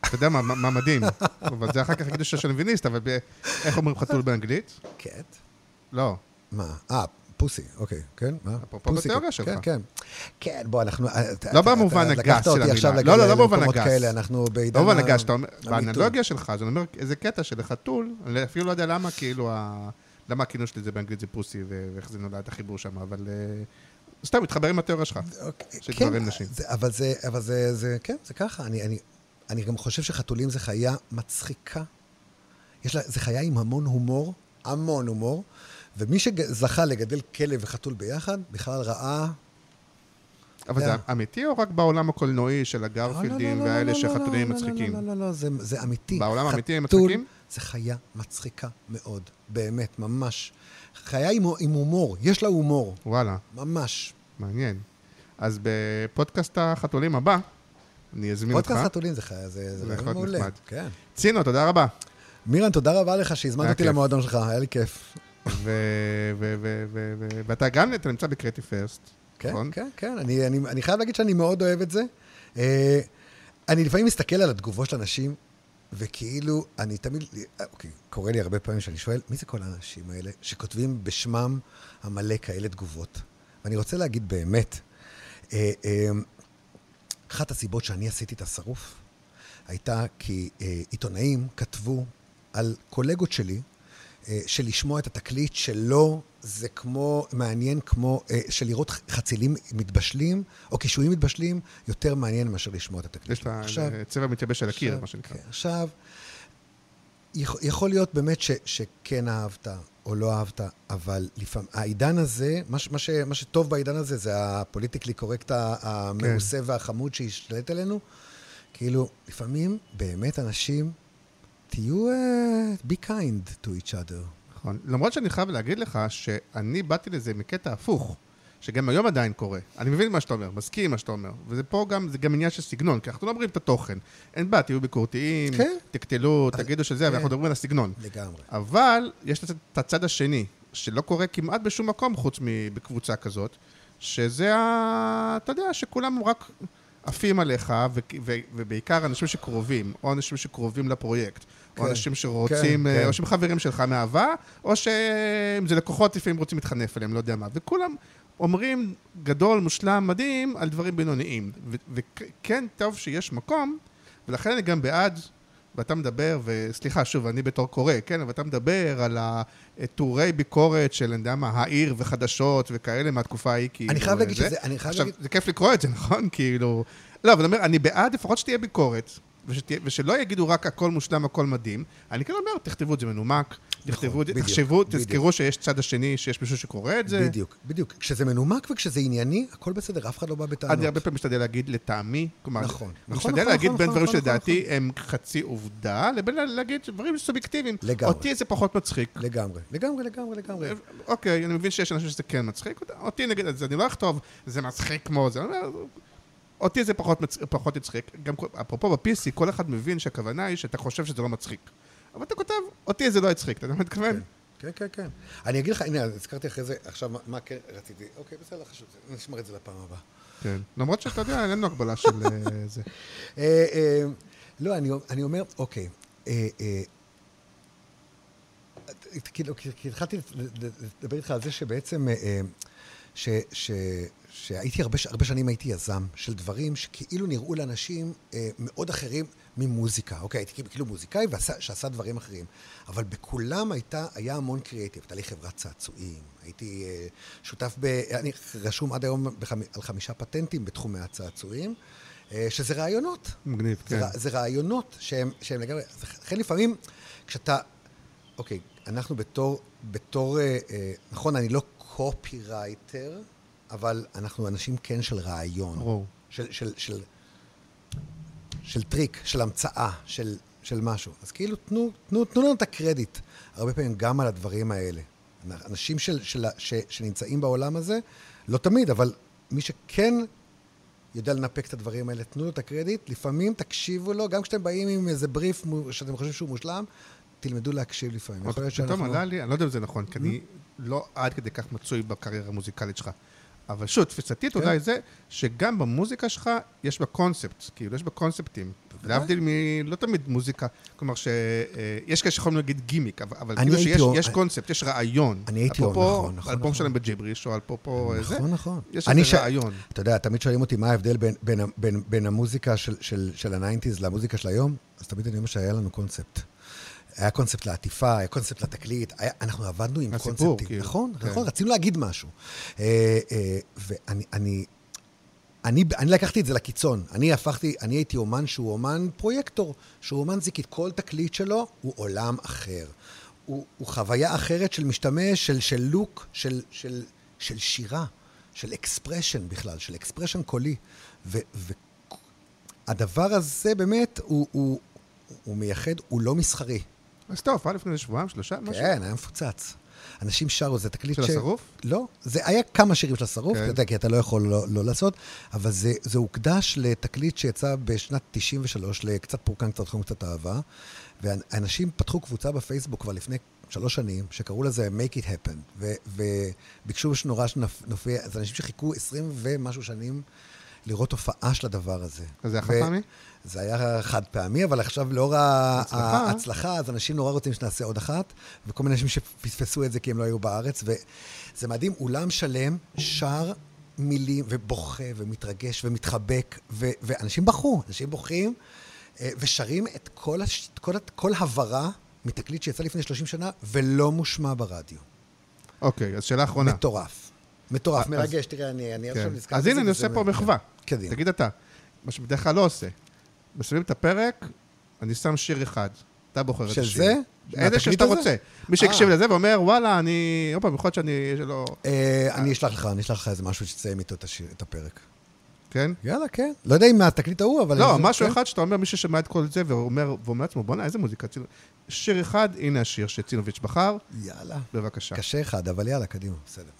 אתה יודע מה- מה מדהים? <laughs> אבל זה אחר כך יגידו שאתה שוביניסט, אבל איך אומרים חתול באנגלית? קט? לא. מה? אה, פוסי, אוקיי, כן? מה? אפרופו בתיאוריה שלך. כן, כן. כן, בוא, אנחנו... אתה- לא במובן הגס של המילה. לא, לא, לא במובן הגס. כאלה, אנחנו בעידן... לא במובן הגס, אומר. באנלוגיה שלך, אני אומר, איזה קטע של חתול, אני אפילו לא יודע למה, כאילו, למה הכינוי שלי זה באנגלית זה פוסי, ואיך זה נולד, החיבור שם, אבל אה, סתם, מתחבר עם התיאוריה שלך. אוקיי, של כן, גברים נשים. זה, אבל זה, אבל זה, זה, כן, זה ככה. אני, אני, אני גם חושב שחתולים זה חיה מצחיקה. יש לה, זה חיה עם המון הומור, המון הומור, ומי שזכה לגדל כלב וחתול ביחד, בכלל ראה... אבל זה יודע. אמיתי או רק בעולם הקולנועי של הגרפילדים לא, לא, לא, והאלה שחתולים מצחיקים? לא, לא, לא, זה, זה אמיתי. בעולם האמיתי הם מצחיקים? זה חיה מצחיקה מאוד, באמת, ממש. חיה עם, עם הומור, יש לה הומור, וואלה, ממש. מעניין. אז בפודקאסט החתולים הבא, אני אזמין אותך. פודקאסט חתולים זה חיה, זה, זה מעולה. נחמד. כן. צינו, תודה רבה. מירן, תודה רבה לך שהזמנת אותי כיף. למועדון שלך, היה לי כיף. ואתה גם, אתה נמצא בקריאטיב פרסט, כן, נכון? כן, כן. אני, אני, חייב להגיד שאני מאוד אוהב את זה. אה, אני לפעמים מסתכל על התגובות של אנשים, וכאילו, אני תמיד, אה, אוקיי, קורה לי הרבה פעמים שאני שואל, מי זה כל האנשים האלה שכותבים בשמם המלא כאלה תגובות? ואני רוצה להגיד באמת, אה, אה, אחת הסיבות שאני עשיתי את השרוף הייתה כי אה, עיתונאים כתבו על קולגות שלי, שלשמוע את התקליט שלו זה כמו, מעניין כמו, אה, שלראות חצילים מתבשלים, או קישואים מתבשלים, יותר מעניין מאשר לשמוע את התקליט. יש לה עכשיו, צבע מתייבש על הקיר, עכשיו, מה שנקרא. כן, עכשיו, יכול, להיות באמת ש, שכן אהבת או לא אהבת, אבל לפעמים, העידן הזה, מה, ש- מה, ש, מה שטוב בעידן הזה זה הפוליטיקלי קורקט המעושה והחמוד שהשתלט עלינו. כאילו, לפעמים באמת אנשים, תהיו, uh, be kind to each other. נכון. למרות שאני חייב להגיד לך שאני באתי לזה מקטע הפוך, שגם היום עדיין קורה. אני מבין מה שאתה אומר, מסכים עם מה שאתה אומר. וזה פה גם, זה גם עניין של סגנון, כי אנחנו לא אומרים את התוכן. אין בעיה, תהיו ביקורתיים, כן. תקטלו, תגידו שזה, כן. אנחנו מדברים על הסגנון. לגמרי. אבל יש את הצד השני, שלא קורה כמעט בשום מקום חוץ מבקבוצה כזאת, שזה ה... אתה יודע, שכולם רק עפים עליך, ו- ו- ובעיקר אנשים שקרובים, או אנשים שקרובים לפרויקט, או כן, אנשים שרוצים, כן, כן. או שהם חברים שלך מאהבה, או שאם זה לקוחות לפעמים רוצים להתחנף אליהם, לא יודע מה. וכולם אומרים גדול, מושלם, מדהים, על דברים בינוניים. ו- וכן טוב שיש מקום, ולכן אני גם בעד ואתה מדבר, וסליחה, שוב, אני בתור קורא, כן, אבל אתה מדבר על הטורי ביקורת של, אני יודע מה, העיר וחדשות וכאלה מהתקופה ההיא, כאילו... אני חייב להגיד זה. שזה, אני חייב עכשיו, להגיד, זה כיף לקרוא את זה, נכון? כאילו... לא, אבל אני אומר, אני בעד לפחות שתהיה ביקורת, ושתהיה, ושלא יגידו רק הכל מושלם, הכל מדהים. אני כן אומר, תכתבו את זה מנומק, תכתבו את זה, בדיוק, תחשבו, בדיוק. תזכרו שיש צד השני, שיש מישהו שקורא את זה. בדיוק, בדיוק. כשזה מנומק וכשזה ענייני, הכל בסדר, אף אחד לא בא בטענות. אני הרבה פעמים משתדל להגיד לטעמי, כלומר, נכון, אני נכון, משתדל נכון, להגיד נכון, בין נכון, דברים נכון, שלדעתי הם חצי עובדה, לבין להגיד דברים סובייקטיביים. לגמרי. אותי זה פחות מצחיק. לגמרי, לגמרי, לגמרי, לגמרי. אוקיי, אני מבין שיש אנשים שזה כן מצחיק, אותי נגיד, אז אני לא אכתוב, זה מצחיק כמו זה, אותי זה פחות, מצ... פחות יצחיק. גם אפרופו ב-PC, כל אחד מבין שהכוונה היא שאתה חושב שזה לא מצחיק. אבל אתה כותב, אותי זה לא יצחיק, אתה יודע מה מתכוון? כן, כן, כן. אני אגיד לך, הנה, הזכרתי אחרי זה, עכשיו, מה- מה כן רציתי? אוקיי, בסדר, חשוב, נשמר את זה לפעם הבאה. כן. למרות שאתה יודע, אין לנו הגבלה של אה, זה. <laughs> אה, אה, לא, אני, אני אומר, אוקיי, כאילו, כי התחלתי לדבר איתך על זה שבעצם, ש, ש, שהייתי הרבה, הרבה שנים הייתי יזם של דברים שכאילו נראו לאנשים אה, מאוד אחרים ממוזיקה. אוקיי, הייתי כאילו מוזיקאי ועשה, שעשה דברים אחרים, אבל בכולם הייתה, היה המון קריאיטיב. הייתה לי חברת צעצועים, הייתי אה, שותף ב... אני רשום עד היום בחמ, על חמישה פטנטים בתחומי הצעצועים, אה, שזה רעיונות. מגניב, זה, כן. רע- זה רעיונות שהם, שהם לגמרי... לכן לפעמים, כשאתה... אוקיי, אנחנו בתור... בתור אה, אה, נכון, אני לא קופי רייטר, אבל אנחנו אנשים כן של רעיון. ברור. של, של, של, של טריק, של המצאה, של, של משהו. אז כאילו, תנו, תנו, תנו לנו את הקרדיט, הרבה פעמים גם על הדברים האלה. אנשים של, של, ש, שנמצאים בעולם הזה, לא תמיד, אבל מי שכן יודע לנפק את הדברים האלה, תנו לו את הקרדיט, לפעמים תקשיבו לו, גם כשאתם באים עם איזה בריף שאתם חושבים שהוא מושלם, תלמדו להקשיב לפעמים. פתאום שאנחנו... עלה לי, אני לא יודע אם זה נכון, כי אני לא עד כדי כך מצוי בקריירה המוזיקלית שלך. אבל שוב, תפיסתית כן. אולי זה שגם במוזיקה שלך יש בה קונספט, כאילו יש בה קונספטים. להבדיל מ... לא תמיד מוזיקה, כלומר שיש כאלה שיכולים להגיד גימיק, אבל, כאילו שיש או- יש אני- קונספט, יש רעיון. אני הייתי אפרופו נכון, נכון, האלבום נכון. שלהם בג'יבריש, או אפרופו אה, זה, נכון, נכון. יש איזה ש- רעיון. אתה יודע, תמיד שואלים אותי מה ההבדל בין, בין, בין, בין המוזיקה של, של, של ה nineties למוזיקה של היום, אז תמיד אני אומר שהיה לנו קונספט. היה קונספט לעטיפה, היה קונספט לתקליט, היה, אנחנו עבדנו עם הסיפור, קונספטים. כאילו. נכון, כן. נכון, רצינו להגיד משהו. אה, אה, ואני... אני, אני, אני לקחתי את זה לקיצון. אני הפכתי, אני הייתי אומן שהוא אומן פרויקטור, שהוא אומן זיקית. כל תקליט שלו הוא עולם אחר. הוא, הוא חוויה אחרת של משתמש, של, של לוק, של, של, של שירה, של expression בכלל, של expression קולי. והדבר הזה באמת, הוא, הוא, הוא מייחד, הוא לא מסחרי. אז טוב, היה לפני שבועיים, שלושה, משהו? כן, היה מפוצץ. אנשים שרו, זה תקליט של השרוף? לא, זה היה כמה שירים של השרוף, כן. אתה יודע, כי אתה לא יכול לא, לא לעשות, אבל זה, זה הוקדש לתקליט שיצא בשנת 93, לקצת פורקן, קצת חום, קצת אהבה, ואנשים פתחו קבוצה בפייסבוק כבר לפני שלוש שנים, שקראו לזה Make It Happen, ו, וביקשו שנורא שנופיע, זה אנשים שחיכו 20 ומשהו שנים לראות הופעה של הדבר הזה. זה היה חד פעמי? זה היה חד פעמי, אבל עכשיו לאור הצלחה. ההצלחה, אז אנשים נורא רוצים שנעשה עוד אחת, וכל מיני אנשים שפספסו את זה כי הם לא היו בארץ, וזה מדהים, אולם שלם שר מילים, ובוכה, ומתרגש, ומתחבק, ו- ואנשים בכו, אנשים בוכים, אה, ושרים את כל, הש- כל, כל הברה מתקליט שיצא לפני 30 שנה, ולא מושמע ברדיו. אוקיי, אז שאלה אחרונה. מטורף. מטורף, אז- מרגש, תראה, אני, אני כן. עכשיו נזכר אז הנה, אני עושה פה מחווה. קדימה. תגיד אתה, מה שבדרך כלל לא עושה. מסיימים את הפרק, אני שם שיר אחד. אתה בוחר את של השיר. זה? איזה שיר שאתה? רוצה. מי שהקשיב אה. לזה ואומר, וואלה, אני... עוד פעם, יכול להיות שאני... אה, אני אשלח לך, אני אשלח לך איזה משהו שתסיים איתו את הפרק. כן? יאללה, כן. לא יודע אם מהתקליט ההוא, אבל... לא, משהו כן. אחד שאתה אומר, מי ששמע את כל זה ואומר לעצמו, בואנה, איזה מוזיקה. צינו-" שיר אחד, הנה השיר שצינוביץ' בחר, יאללה. בבקשה. קשה אחד, אבל יאללה, קדימה, בסדר.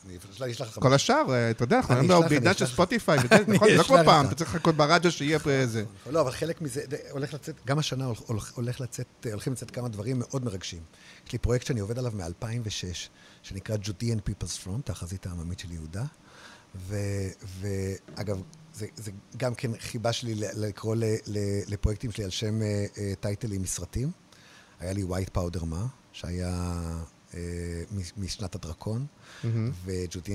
אני אשלח לך כל השאר, אה, אתה יודע, אנחנו היום בעידן של. ספוטיפיי, <laughs> נכון? לא כמו פעם. אתה צריך לחכות ברדיו שיהיה פה איזה... <laughs> לא, אבל חלק מזה, זה הולך לצאת, גם השנה הולך- לצאת, הולכים לצאת כמה דברים מאוד מרגשים. יש לי פרויקט שאני עובד עליו מ-2006, שנקרא Judean People's Front, החזית העממית של יהודה. ואגב, זה, זה גם כן חיבה שלי לקרוא לפרויקטים שלי על שם אה, אה, טייטלים מסרטים. היה לי White Powder Ma, שהיה אה, מ- משנת הדרקון,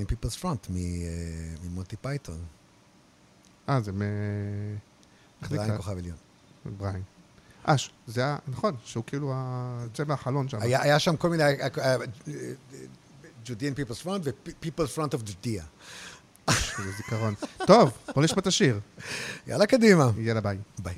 People's Front מ- אה, ממונטי פייתון, אה, זה מ... זה בריין? כוכב עליון. בריין. אה, ש- זה היה, נכון, שהוא כאילו ה- יוצא מהחלון שם. היה, היה שם כל מיני, Judean People's Front ו-People's Front of Judea. זה זיכרון. טוב, בוא נשמע את השיר. יאללה, קדימה. יאללה, ביי. ביי.